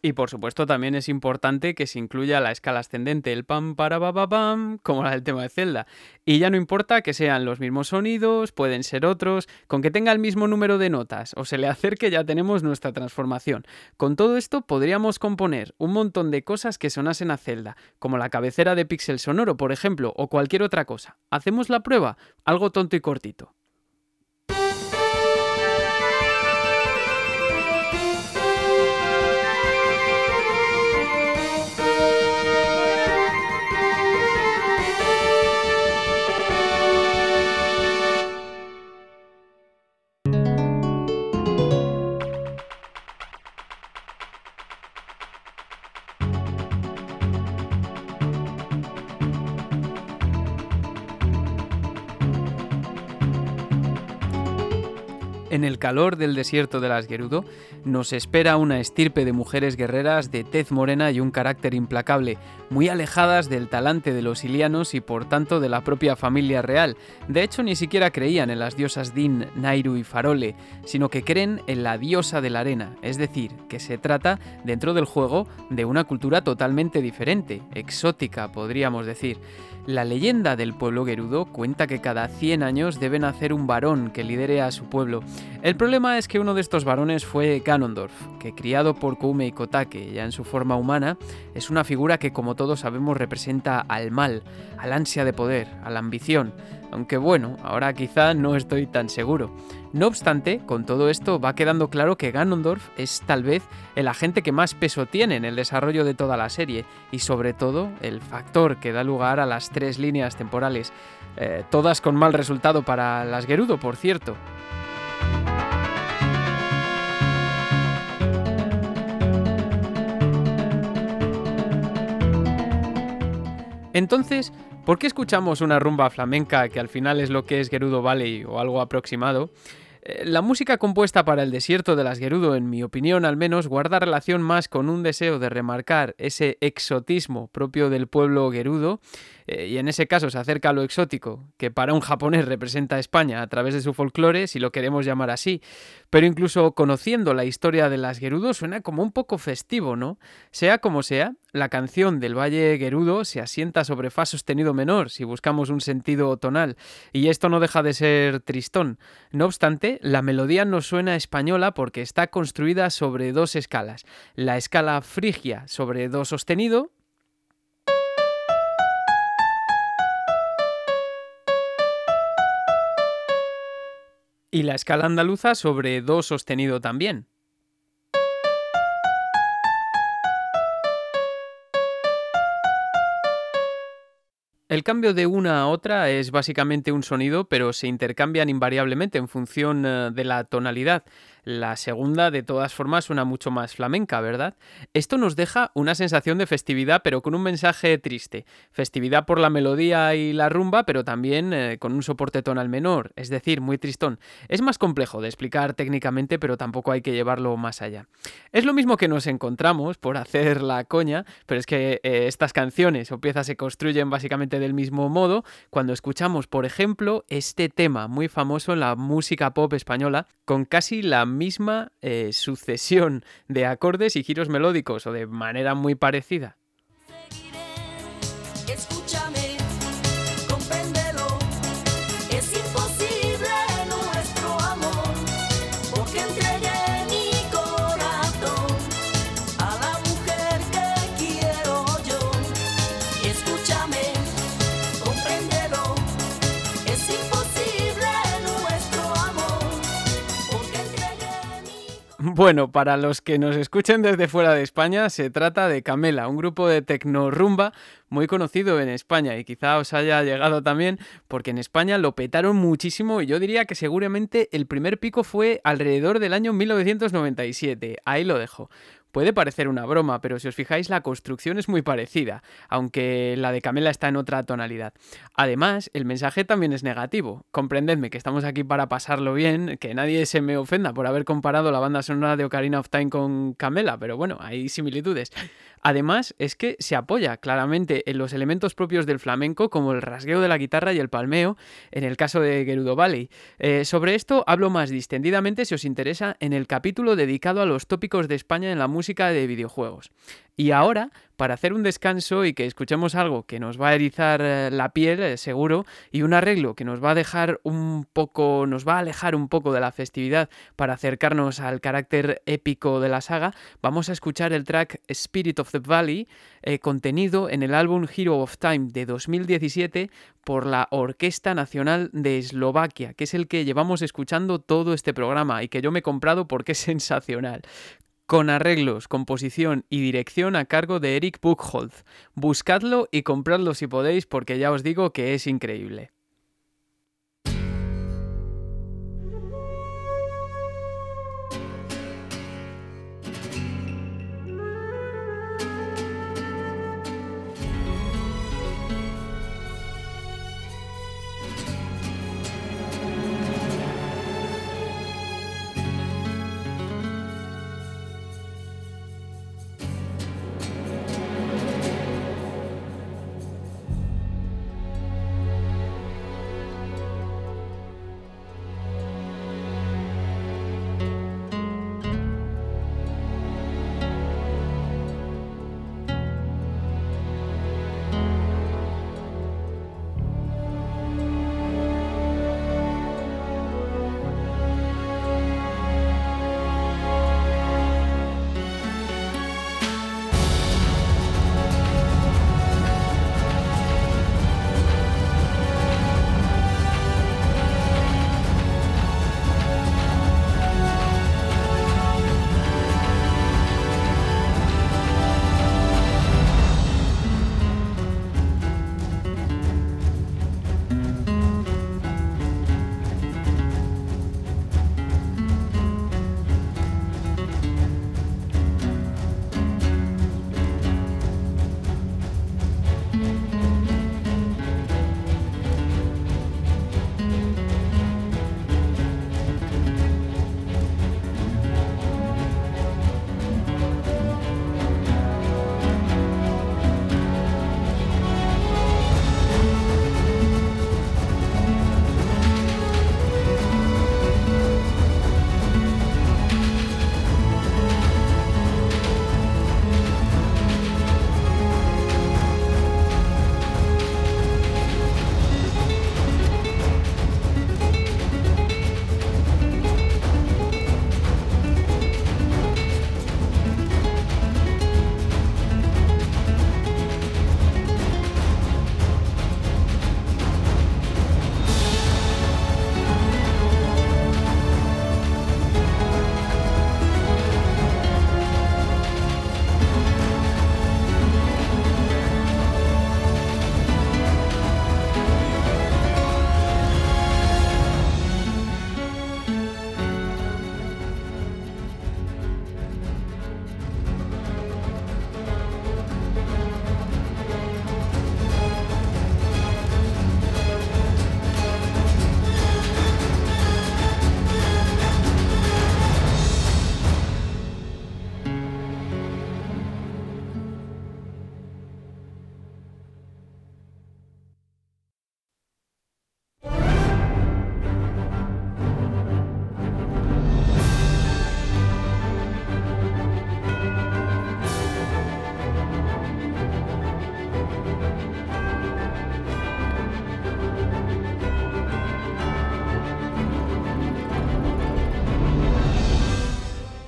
Y por supuesto también es importante que se incluya la escala ascendente, el pam para ba, pam, como la del tema de Zelda. Y ya no importa que sean los mismos sonidos, pueden ser otros, con que tenga el mismo número de notas o se le acerque ya tenemos nuestra transformación. Con todo esto podríamos componer un montón de cosas que sonasen a Zelda, como la cabecera de pixel sonoro, por ejemplo, o cualquier otra cosa. ¿Hacemos la prueba? Algo tonto y cortito. Calor del desierto de las Gerudo nos espera una estirpe de mujeres guerreras de tez morena y un carácter implacable, muy alejadas del talante de los ilianos y por tanto de la propia familia real. De hecho, ni siquiera creían en las diosas Din, Nairu y Farole, sino que creen en la diosa de la arena, es decir, que se trata, dentro del juego, de una cultura totalmente diferente, exótica, podríamos decir. La leyenda del pueblo Gerudo cuenta que cada 100 años debe nacer un varón que lidere a su pueblo. El problema es que uno de estos varones fue Ganondorf, que criado por Koume y Kotake ya en su forma humana, es una figura que como todos sabemos representa al mal, al ansia de poder, a la ambición, aunque bueno, ahora quizá no estoy tan seguro. No obstante, con todo esto va quedando claro que Ganondorf es tal vez el agente que más peso tiene en el desarrollo de toda la serie y sobre todo el factor que da lugar a las tres líneas temporales, eh, todas con mal resultado para las Gerudo, por cierto. Entonces, ¿por qué escuchamos una rumba flamenca que al final es lo que es Gerudo Valley o algo aproximado? Eh, la música compuesta para el desierto de las Gerudo, en mi opinión al menos, guarda relación más con un deseo de remarcar ese exotismo propio del pueblo Gerudo, eh, y en ese caso se acerca a lo exótico, que para un japonés representa a España a través de su folclore, si lo queremos llamar así. Pero incluso conociendo la historia de las Gerudo suena como un poco festivo, ¿no? Sea como sea, la canción del Valle Gerudo se asienta sobre fa sostenido menor, si buscamos un sentido tonal, y esto no deja de ser tristón. No obstante, la melodía no suena española porque está construida sobre dos escalas. La escala frigia sobre do sostenido y la escala andaluza sobre do sostenido también. El cambio de una a otra es básicamente un sonido, pero se intercambian invariablemente en función eh, de la tonalidad. La segunda, de todas formas, suena mucho más flamenca, ¿verdad? Esto nos deja una sensación de festividad, pero con un mensaje triste. Festividad por la melodía y la rumba, pero también eh, con un soporte tonal menor, es decir, muy tristón. Es más complejo de explicar técnicamente, pero tampoco hay que llevarlo más allá. Es lo mismo que nos encontramos, por hacer la coña, pero es que eh, estas canciones o piezas se construyen básicamente del mismo modo cuando escuchamos, por ejemplo, este tema muy famoso en la música pop española, con casi la misma eh, sucesión de acordes y giros melódicos o de manera muy parecida. Bueno, para los que nos escuchen desde fuera de España, se trata de Camela, un grupo de tecno-rumba muy conocido en España y quizá os haya llegado también porque en España lo petaron muchísimo y yo diría que seguramente el primer pico fue alrededor del año 1997. Ahí lo dejo. Puede parecer una broma, pero si os fijáis la construcción es muy parecida, aunque la de Camela está en otra tonalidad. Además, el mensaje también es negativo. Comprendedme que estamos aquí para pasarlo bien, que nadie se me ofenda por haber comparado la banda sonora de Ocarina of Time con Camela, pero bueno, hay similitudes. Además, es que se apoya claramente en los elementos propios del flamenco, como el rasgueo de la guitarra y el palmeo, en el caso de Gerudo Valley. Eh, sobre esto hablo más distendidamente si os interesa en el capítulo dedicado a los tópicos de España en la música de videojuegos. Y ahora, para hacer un descanso y que escuchemos algo que nos va a erizar eh, la piel, eh, seguro, y un arreglo que nos va a dejar un poco, nos va a alejar un poco de la festividad para acercarnos al carácter épico de la saga, vamos a escuchar el track Spirit of the Valley, eh, contenido en el álbum Hero of Time de 2017 por la Orquesta Nacional de Eslovaquia, que es el que llevamos escuchando todo este programa y que yo me he comprado porque es sensacional con arreglos, composición y dirección a cargo de Eric Buchholz. Buscadlo y compradlo si podéis porque ya os digo que es increíble.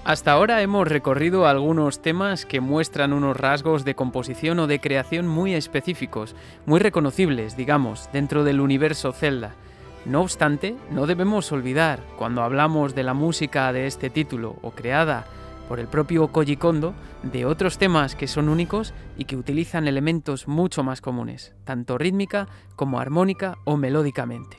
Hasta ahora hemos recorrido algunos temas que muestran unos rasgos de composición o de creación muy específicos, muy reconocibles, digamos, dentro del universo Zelda. No obstante, no debemos olvidar, cuando hablamos de la música de este título o creada por el propio Koji Kondo, de otros temas que son únicos y que utilizan elementos mucho más comunes, tanto rítmica como armónica o melódicamente.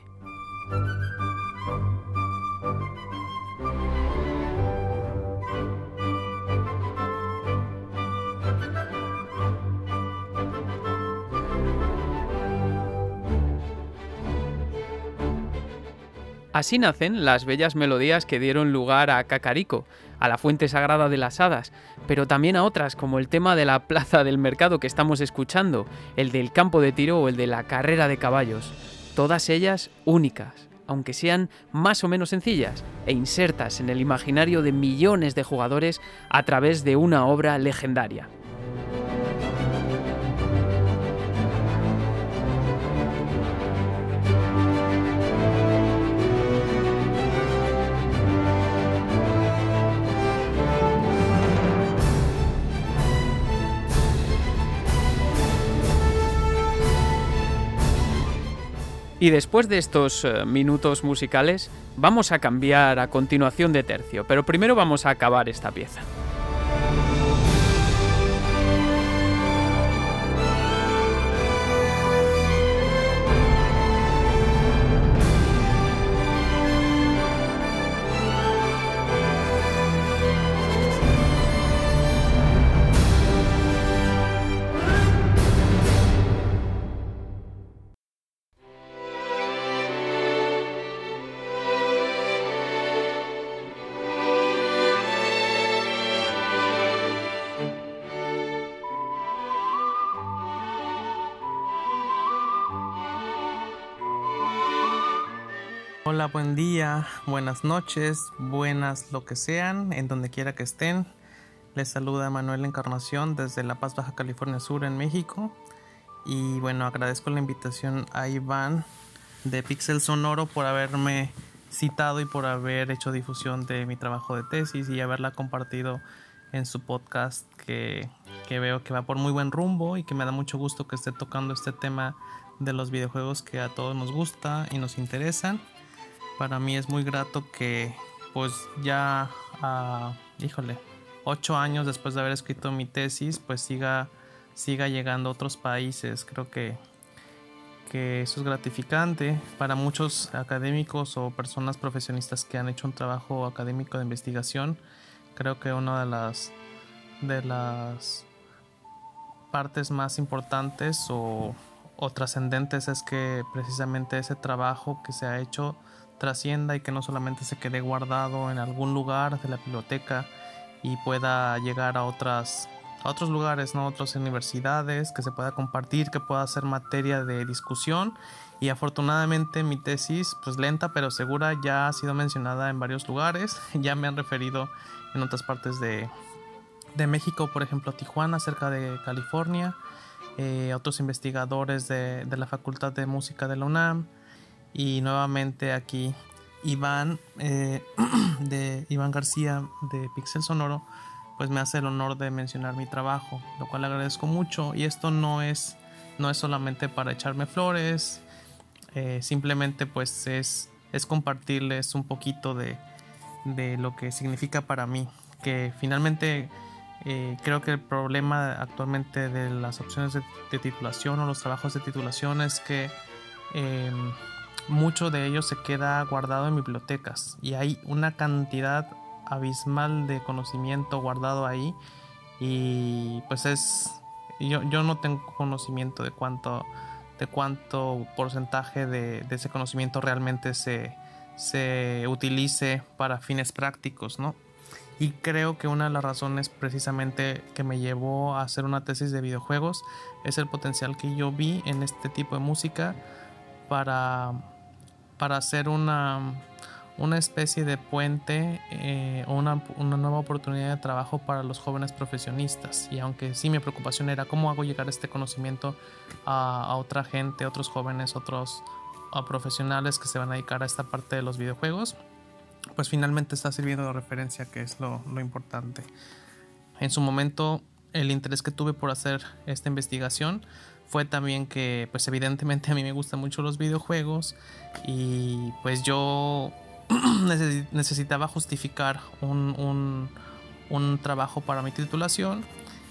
Así nacen las bellas melodías que dieron lugar a Kakariko, a la fuente sagrada de las hadas, pero también a otras como el tema de la plaza del mercado que estamos escuchando, el del campo de tiro o el de la carrera de caballos. Todas ellas únicas, aunque sean más o menos sencillas, e insertas en el imaginario de millones de jugadores a través de una obra legendaria. Y después de estos eh, minutos musicales, vamos a cambiar a continuación de tercio, pero primero vamos a acabar esta pieza. Buen día, buenas noches, buenas lo que sean, en donde quiera que estén. Les saluda Manuel Encarnación desde La Paz, Baja California Sur, en México. Y bueno, agradezco la invitación a Iván de Pixel Sonoro por haberme citado y por haber hecho difusión de mi trabajo de tesis y haberla compartido en su podcast que, que veo que va por muy buen rumbo y que me da mucho gusto que esté tocando este tema de los videojuegos que a todos nos gusta y nos interesan para mí es muy grato que pues ya, uh, híjole, ocho años después de haber escrito mi tesis, pues siga, siga llegando a otros países. Creo que, que eso es gratificante para muchos académicos o personas profesionistas que han hecho un trabajo académico de investigación. Creo que una de las, de las partes más importantes o, o trascendentes es que precisamente ese trabajo que se ha hecho trascienda y que no solamente se quede guardado en algún lugar de la biblioteca y pueda llegar a otras a otros lugares, ¿no? otras universidades, que se pueda compartir, que pueda ser materia de discusión. Y afortunadamente mi tesis, pues lenta pero segura, ya ha sido mencionada en varios lugares. Ya me han referido en otras partes de, de México, por ejemplo, Tijuana, cerca de California. Eh, otros investigadores de, de la Facultad de Música de la UNAM. Y nuevamente aquí Iván, eh, de Iván García de Pixel Sonoro, pues me hace el honor de mencionar mi trabajo, lo cual agradezco mucho. Y esto no es, no es solamente para echarme flores, eh, simplemente pues es, es compartirles un poquito de, de, lo que significa para mí, que finalmente... Eh, creo que el problema actualmente de las opciones de, de, titulación o los trabajos de titulación es que em, mucho de ello se queda guardado en bibliotecas y hay una cantidad abismal de conocimiento guardado ahí y pues es yo, yo no tengo conocimiento de cuánto de cuánto porcentaje de, ese conocimiento realmente se, se utilice para fines prácticos, ¿no? Y creo que una de las razones precisamente que me llevó a hacer una tesis de videojuegos es el potencial que yo vi en este tipo de música para para hacer una, una especie de puente eh, o una, una, nueva oportunidad de trabajo para los jóvenes profesionistas. Y aunque sí mi preocupación era cómo hago llegar este conocimiento a, a otra gente, otros jóvenes, otros a profesionales que se van a dedicar a esta parte de los videojuegos, pues finalmente está sirviendo de referencia, que es lo, lo importante. En su momento, el interés que tuve por hacer esta investigación fue también que, pues evidentemente a mí me gustan mucho los videojuegos y pues yo necesitaba justificar un, un, trabajo para mi titulación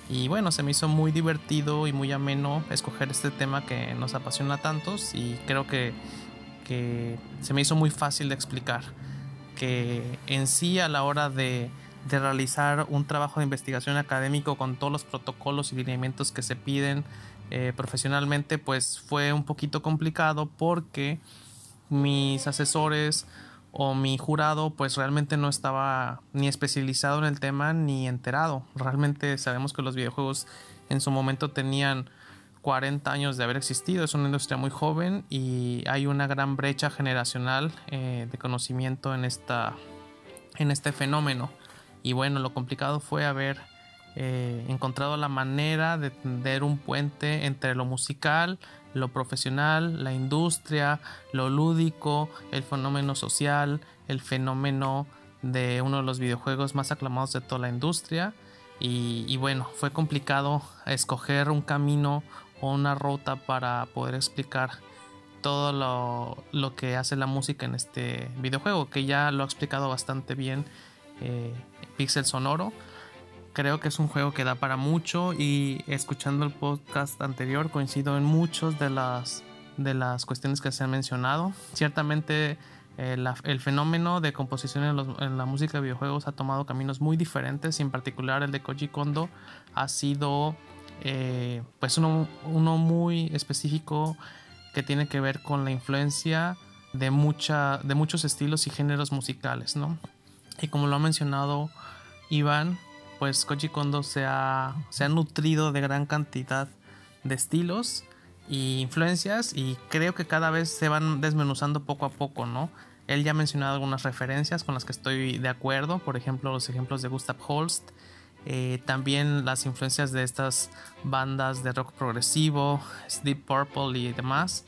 y bueno, se me hizo muy divertido y muy ameno escoger este tema que nos apasiona a tantos y creo que, que se me hizo muy fácil de explicar que en sí a la hora de, de realizar un trabajo de investigación académico con todos los protocolos y lineamientos que se piden eh, profesionalmente, pues fue un poquito complicado porque mis asesores o mi jurado pues realmente no estaba ni especializado en el tema ni enterado. Realmente sabemos que los videojuegos en su momento tenían 40 años de haber existido, es una industria muy joven y hay una gran brecha generacional eh, de conocimiento en, esta, en este fenómeno. Y bueno, lo complicado fue haber eh, encontrado la manera de tender un puente entre lo musical, lo profesional, la industria, lo lúdico, el fenómeno social, el fenómeno de uno de los videojuegos más aclamados de toda la industria. Y, bueno, fue complicado escoger un camino o una ruta para poder explicar todo lo, lo, que hace la música en este videojuego, que ya lo ha explicado bastante bien eh, Pixel Sonoro creo que es un juego que da para mucho y escuchando el podcast anterior coincido en muchas de las, de las cuestiones que se han mencionado. Ciertamente eh, el fenómeno de composición en, la música de videojuegos ha tomado caminos muy diferentes y en particular el de Koji Kondo ha sido eh, pues uno, uno, muy específico que tiene que ver con la influencia de, mucha, de muchos estilos y géneros musicales, ¿no? Y como lo ha mencionado Iván, pues Koji Kondo se ha, se ha nutrido de gran cantidad de estilos e influencias y creo que cada vez se van desmenuzando poco a poco, ¿no? Él ya ha mencionado algunas referencias con las que estoy de acuerdo, por ejemplo los ejemplos de Gustav Holst, eh, también las influencias de estas bandas de rock progresivo, Deep Purple y demás,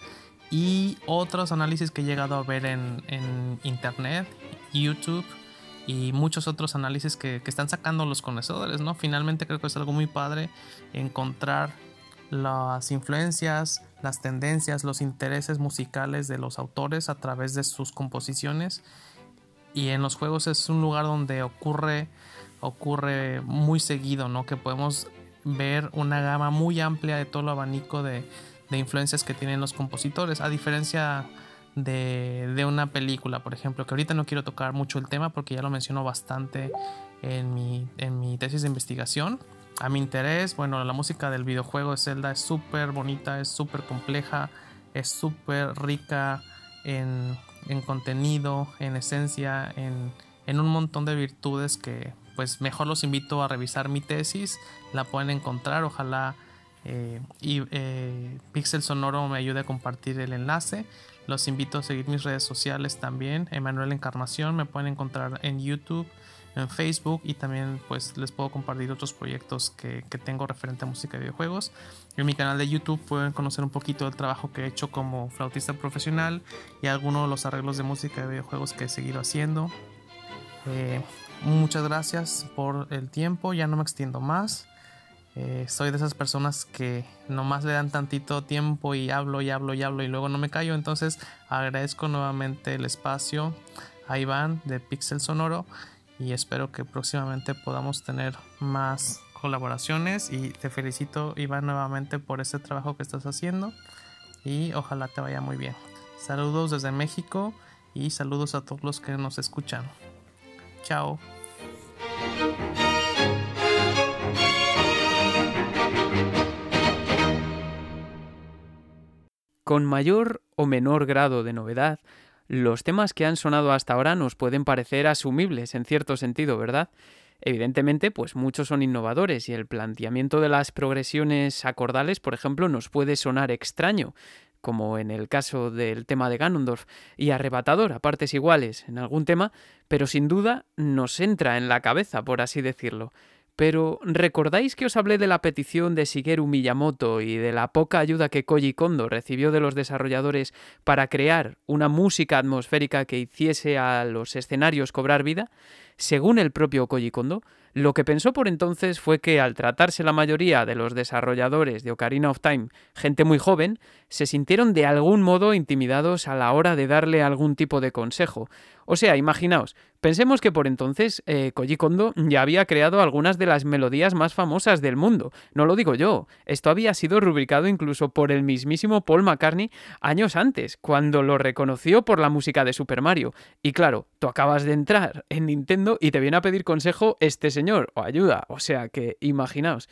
y otros análisis que he llegado a ver en, en internet, YouTube, y muchos otros análisis que, están sacando los conocedores, ¿no? Finalmente creo que es algo muy padre encontrar las influencias, las tendencias, los intereses musicales de los autores a través de sus composiciones. Y en los juegos es un lugar donde ocurre, ocurre muy seguido, ¿no? Que podemos ver una gama muy amplia de todo el abanico de, de influencias que tienen los compositores. A diferencia de, una película, por ejemplo, que ahorita no quiero tocar mucho el tema porque ya lo menciono bastante en mi, en mi tesis de investigación. A mi interés, bueno, la música del videojuego de Zelda es súper bonita, es súper compleja, es súper rica en, en, contenido, en esencia, en, en un montón de virtudes que pues mejor los invito a revisar mi tesis, la pueden encontrar, ojalá eh, y eh, Pixel Sonoro me ayude a compartir el enlace. Los invito a seguir mis redes sociales también. Emanuel Encarnación me pueden encontrar en YouTube, en Facebook y también pues les puedo compartir otros proyectos que, tengo referente a música y videojuegos. En mi canal de YouTube pueden conocer un poquito del trabajo que he hecho como flautista profesional y algunos de los arreglos de música y videojuegos que he seguido haciendo. Eh, muchas gracias por el tiempo, ya no me extiendo más. Eh, soy de esas personas que nomás le dan tantito tiempo y hablo y hablo y hablo y luego no me callo. Entonces agradezco nuevamente el espacio a Iván de Pixel Sonoro y espero que próximamente podamos tener más colaboraciones y te felicito Iván nuevamente por este trabajo que estás haciendo y ojalá te vaya muy bien. Saludos desde México y saludos a todos los que nos escuchan. Chao. Con mayor o menor grado de novedad, los temas que han sonado hasta ahora nos pueden parecer asumibles en cierto sentido, ¿verdad? Evidentemente, pues muchos son innovadores y el planteamiento de las progresiones acordales, por ejemplo, nos puede sonar extraño, como en el caso del tema de Ganondorf, y arrebatador a partes iguales en algún tema, pero sin duda nos entra en la cabeza, por así decirlo. Pero ¿recordáis que os hablé de la petición de Shigeru Miyamoto y de la poca ayuda que Koji Kondo recibió de los desarrolladores para crear una música atmosférica que hiciese a los escenarios cobrar vida? Según el propio Koji Kondo, lo que pensó por entonces fue que al tratarse la mayoría de los desarrolladores de Ocarina of Time gente muy joven, se sintieron de algún modo intimidados a la hora de darle algún tipo de consejo. O sea, imaginaos, pensemos que por entonces eh, Koji Kondo ya había creado algunas de las melodías más famosas del mundo. No lo digo yo, esto había sido rubricado incluso por el mismísimo Paul McCartney años antes, cuando lo reconoció por la música de Super Mario. Y claro, tú acabas de entrar en Nintendo y te viene a pedir consejo este señor o ayuda. O sea que imaginaos.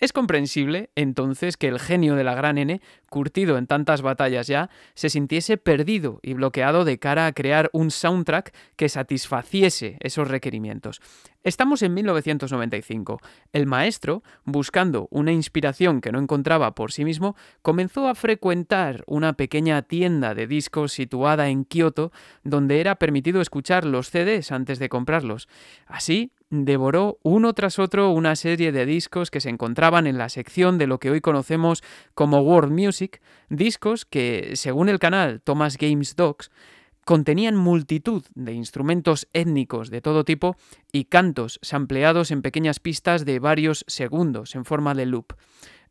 Es comprensible, entonces, que el genio de la gran N, curtido en tantas batallas ya, se sintiese perdido y bloqueado de cara a crear un soundtrack que satisfaciese esos requerimientos. Estamos en 1995. El maestro, buscando una inspiración que no encontraba por sí mismo, comenzó a frecuentar una pequeña tienda de discos situada en Kioto, donde era permitido escuchar los CDs antes de comprarlos. Así, devoró uno tras otro una serie de discos que se encontraban en la sección de lo que hoy conocemos como World Music, discos que, según el canal Thomas Games Docs, contenían multitud de instrumentos étnicos de todo tipo y cantos sampleados en pequeñas pistas de varios segundos en forma de loop.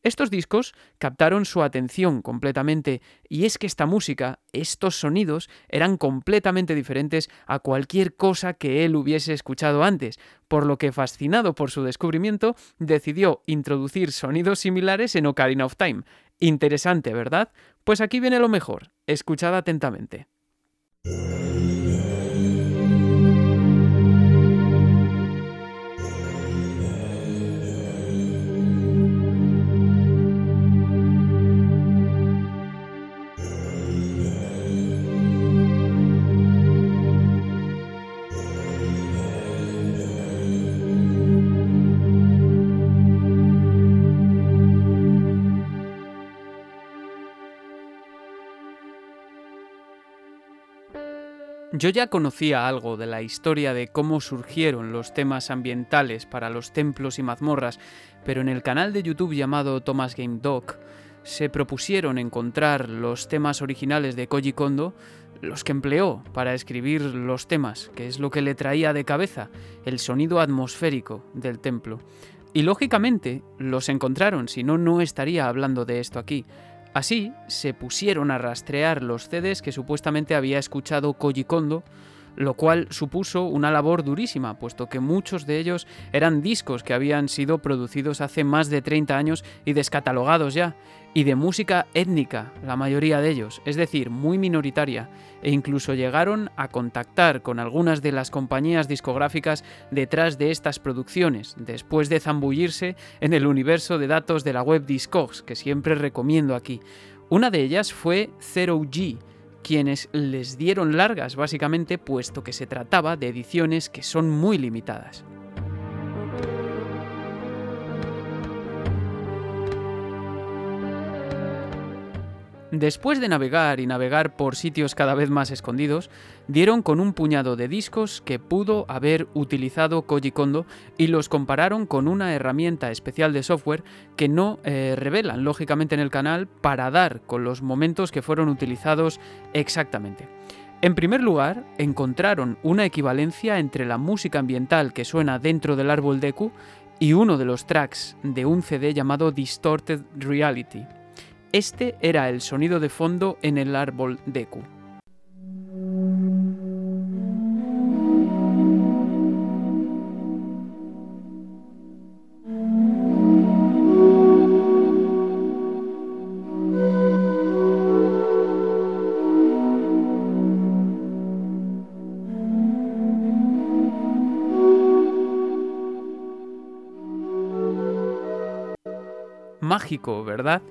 Estos discos captaron su atención completamente y es que esta música, estos sonidos, eran completamente diferentes a cualquier cosa que él hubiese escuchado antes, por lo que fascinado por su descubrimiento, decidió introducir sonidos similares en Ocarina of Time. Interesante, ¿verdad? Pues aquí viene lo mejor. Escuchad atentamente. Yo ya conocía algo de la historia de cómo surgieron los temas ambientales para los templos y mazmorras, pero en el canal de YouTube llamado Thomas Game Doc se propusieron encontrar los temas originales de Koji Kondo, los que empleó para escribir los temas, que es lo que le traía de cabeza, el sonido atmosférico del templo. Y lógicamente los encontraron, si no, no estaría hablando de esto aquí. Así, se pusieron a rastrear los CDs que supuestamente había escuchado Koji Kondo, lo cual supuso una labor durísima, puesto que muchos de ellos eran discos que habían sido producidos hace más de 30 años y descatalogados ya, y de música étnica, la mayoría de ellos, es decir, muy minoritaria, e incluso llegaron a contactar con algunas de las compañías discográficas detrás de estas producciones, después de zambullirse en el universo de datos de la web Discogs, que siempre recomiendo aquí. Una de ellas fue Zero G, quienes les dieron largas básicamente puesto que se trataba de ediciones que son muy limitadas. Después de navegar y navegar por sitios cada vez más escondidos, dieron con un puñado de discos que pudo haber utilizado Koji Kondo y los compararon con una herramienta especial de software que no eh, revelan lógicamente en el canal para dar con los momentos que fueron utilizados exactamente. En primer lugar, encontraron una equivalencia entre la música ambiental que suena dentro del árbol Deku y uno de los tracks de un CD llamado Distorted Reality. Este era el sonido de fondo en el árbol Deku. Mágico, ¿verdad?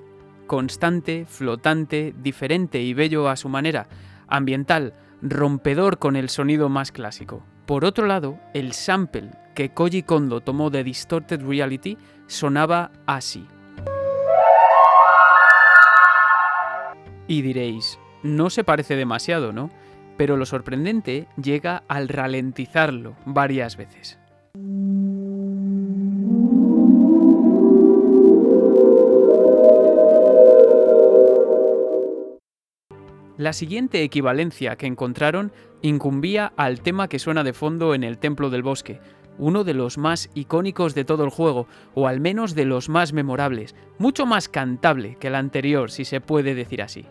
Constante, flotante, diferente y bello a su manera, ambiental, rompedor con el sonido más clásico. Por otro lado, el sample que Koji Kondo tomó de Distorted Reality sonaba así. Y diréis, no se parece demasiado, ¿no? Pero lo sorprendente llega al ralentizarlo varias veces. La siguiente equivalencia que encontraron incumbía al tema que suena de fondo en el Templo del Bosque, uno de los más icónicos de todo el juego, o al menos de los más memorables, mucho más cantable que el anterior, si se puede decir así.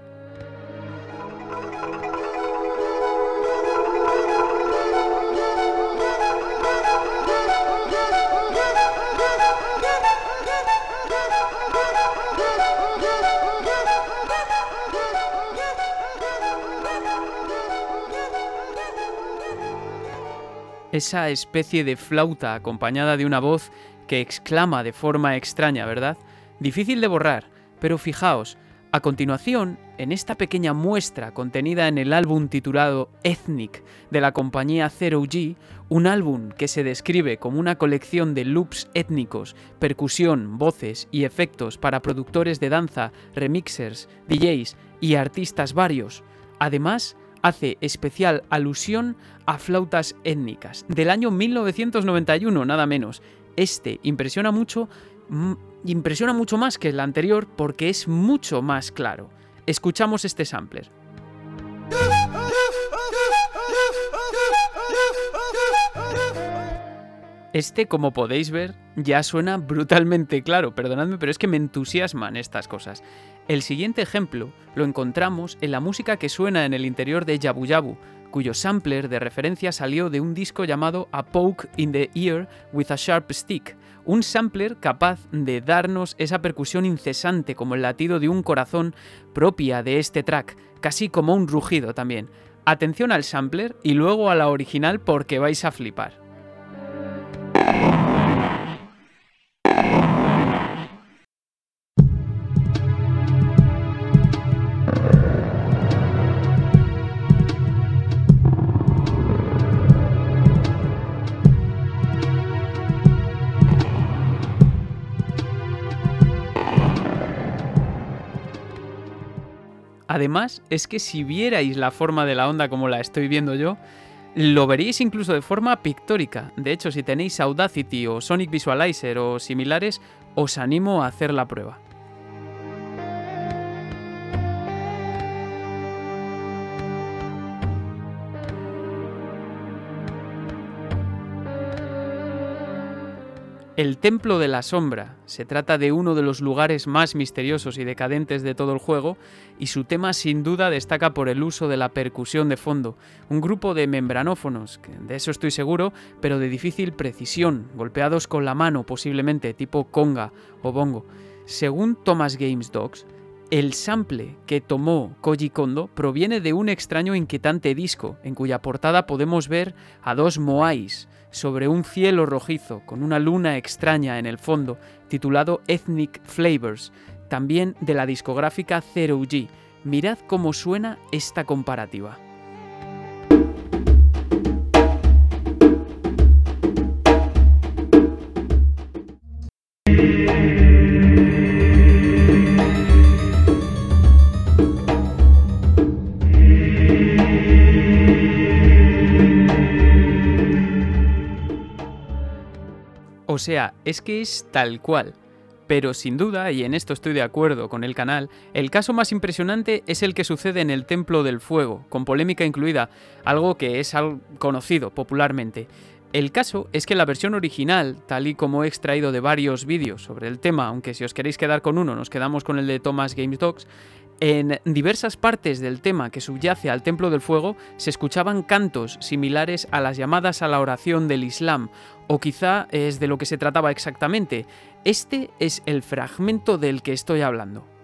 Esa especie de flauta acompañada de una voz que exclama de forma extraña, ¿verdad? Difícil de borrar, pero fijaos, a continuación, en esta pequeña muestra contenida en el álbum titulado Ethnic de la compañía Zero G, un álbum que se describe como una colección de loops étnicos, percusión, voces y efectos para productores de danza, remixers, DJs y artistas varios. Además, hace especial alusión a flautas étnicas, del año 1991, nada menos. Este impresiona mucho, impresiona mucho más que el anterior porque es mucho más claro. Escuchamos este sampler. Este, como podéis ver, ya suena brutalmente claro, perdonadme, pero es que me entusiasman estas cosas. El siguiente ejemplo lo encontramos en la música que suena en el interior de Yabu Yabu, cuyo sampler de referencia salió de un disco llamado A Poke in the Ear with a Sharp Stick, un sampler capaz de darnos esa percusión incesante como el latido de un corazón propia de este track, casi como un rugido también. Atención al sampler y luego a la original porque vais a flipar. Además, es que si vierais la forma de la onda como la estoy viendo yo, lo veríais incluso de forma pictórica. De hecho, si tenéis Audacity o Sonic Visualizer o similares, os animo a hacer la prueba. El Templo de la Sombra se trata de uno de los lugares más misteriosos y decadentes de todo el juego y su tema sin duda destaca por el uso de la percusión de fondo, un grupo de membranófonos, de eso estoy seguro, pero de difícil precisión, golpeados con la mano posiblemente tipo conga o bongo. Según Thomas Games Dogs, el sample que tomó Koji Kondo proviene de un extraño e inquietante disco, en cuya portada podemos ver a dos moais, sobre un cielo rojizo con una luna extraña en el fondo, titulado Ethnic Flavors, también de la discográfica Zero G. Mirad cómo suena esta comparativa. O sea, es que es tal cual. Pero sin duda, y en esto estoy de acuerdo con el canal, el caso más impresionante es el que sucede en el Templo del Fuego, con polémica incluida, algo que es conocido popularmente. El caso es que la versión original, tal y como he extraído de varios vídeos sobre el tema, aunque si os queréis quedar con uno, nos quedamos con el de Thomas Games Dogs, en diversas partes del tema que subyace al Templo del Fuego se escuchaban cantos similares a las llamadas a la oración del Islam, o quizá es de lo que se trataba exactamente. Este es el fragmento del que estoy hablando.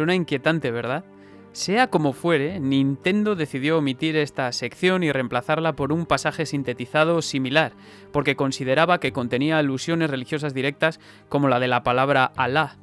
Suena inquietante, ¿verdad? Sea como fuere, Nintendo decidió omitir esta sección y reemplazarla por un pasaje sintetizado similar, porque consideraba que contenía alusiones religiosas directas como la de la palabra Alá.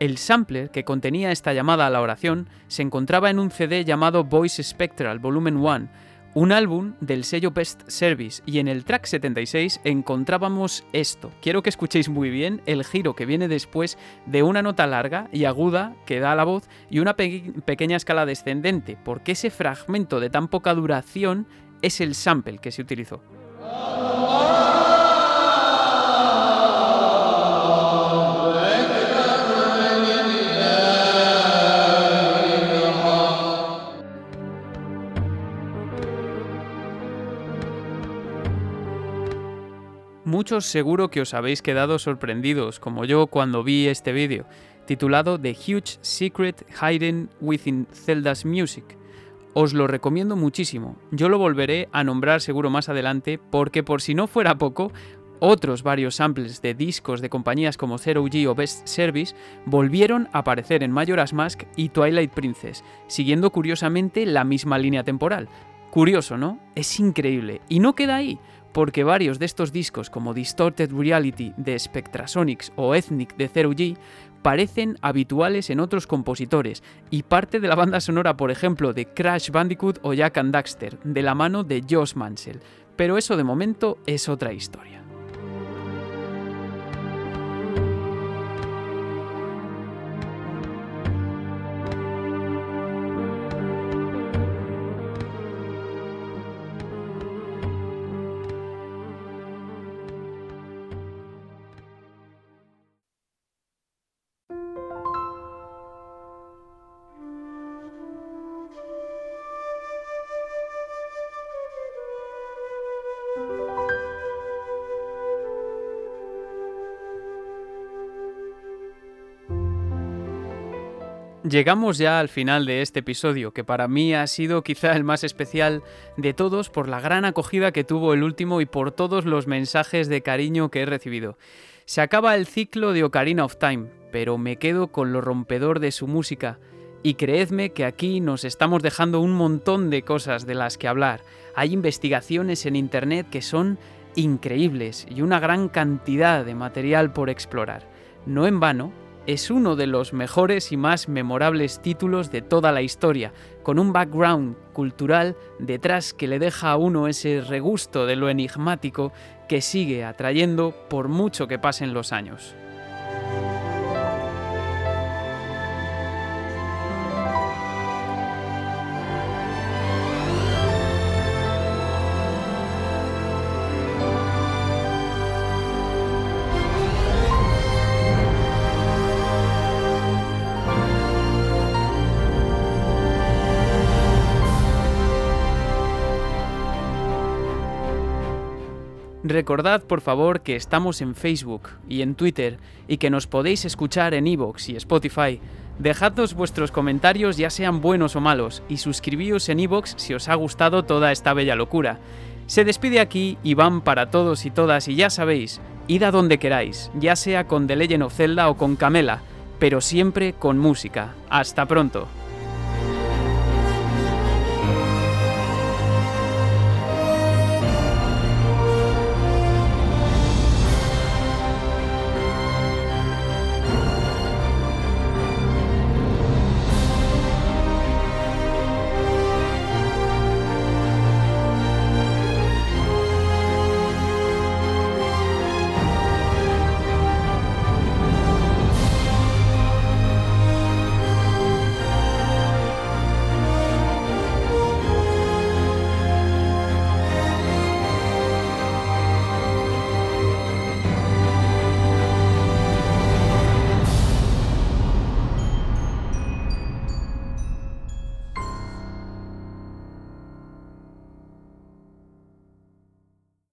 El sampler que contenía esta llamada a la oración se encontraba en un CD llamado Voice Spectral Volumen 1, un álbum del sello Best Service y en el track 76 encontrábamos esto. Quiero que escuchéis muy bien el giro que viene después de una nota larga y aguda que da la voz y una pequeña escala descendente, porque ese fragmento de tan poca duración es el sample que se utilizó. Muchos seguro que os habéis quedado sorprendidos, como yo cuando vi este vídeo, titulado The Huge Secret Hidden Within Zelda's Music. Os lo recomiendo muchísimo, yo lo volveré a nombrar seguro más adelante porque por si no fuera poco, otros varios samples de discos de compañías como Zero G o Best Service volvieron a aparecer en Majora's Mask y Twilight Princess, siguiendo curiosamente la misma línea temporal. Curioso, ¿no? Es increíble. Y no queda ahí porque varios de estos discos como Distorted Reality de Spectrasonics o Ethnic de Zero G parecen habituales en otros compositores y parte de la banda sonora, por ejemplo, de Crash Bandicoot o Jack and Daxter, de la mano de Josh Mansell. Pero eso de momento es otra historia. Llegamos ya al final de este episodio, que para mí ha sido quizá el más especial de todos por la gran acogida que tuvo el último y por todos los mensajes de cariño que he recibido. Se acaba el ciclo de Ocarina of Time, pero me quedo con lo rompedor de su música. Y creedme que aquí nos estamos dejando un montón de cosas de las que hablar. Hay investigaciones en Internet que son increíbles y una gran cantidad de material por explorar. No en vano, es uno de los mejores y más memorables títulos de toda la historia, con un background cultural detrás que le deja a uno ese regusto de lo enigmático que sigue atrayendo por mucho que pasen los años. Recordad por favor que estamos en Facebook y en Twitter y que nos podéis escuchar en Evox y Spotify. Dejadnos vuestros comentarios ya sean buenos o malos y suscribíos en Evox si os ha gustado toda esta bella locura. Se despide aquí Iván para todos y todas y ya sabéis, id a donde queráis, ya sea con The Legend of Zelda o con Camela, pero siempre con música. Hasta pronto.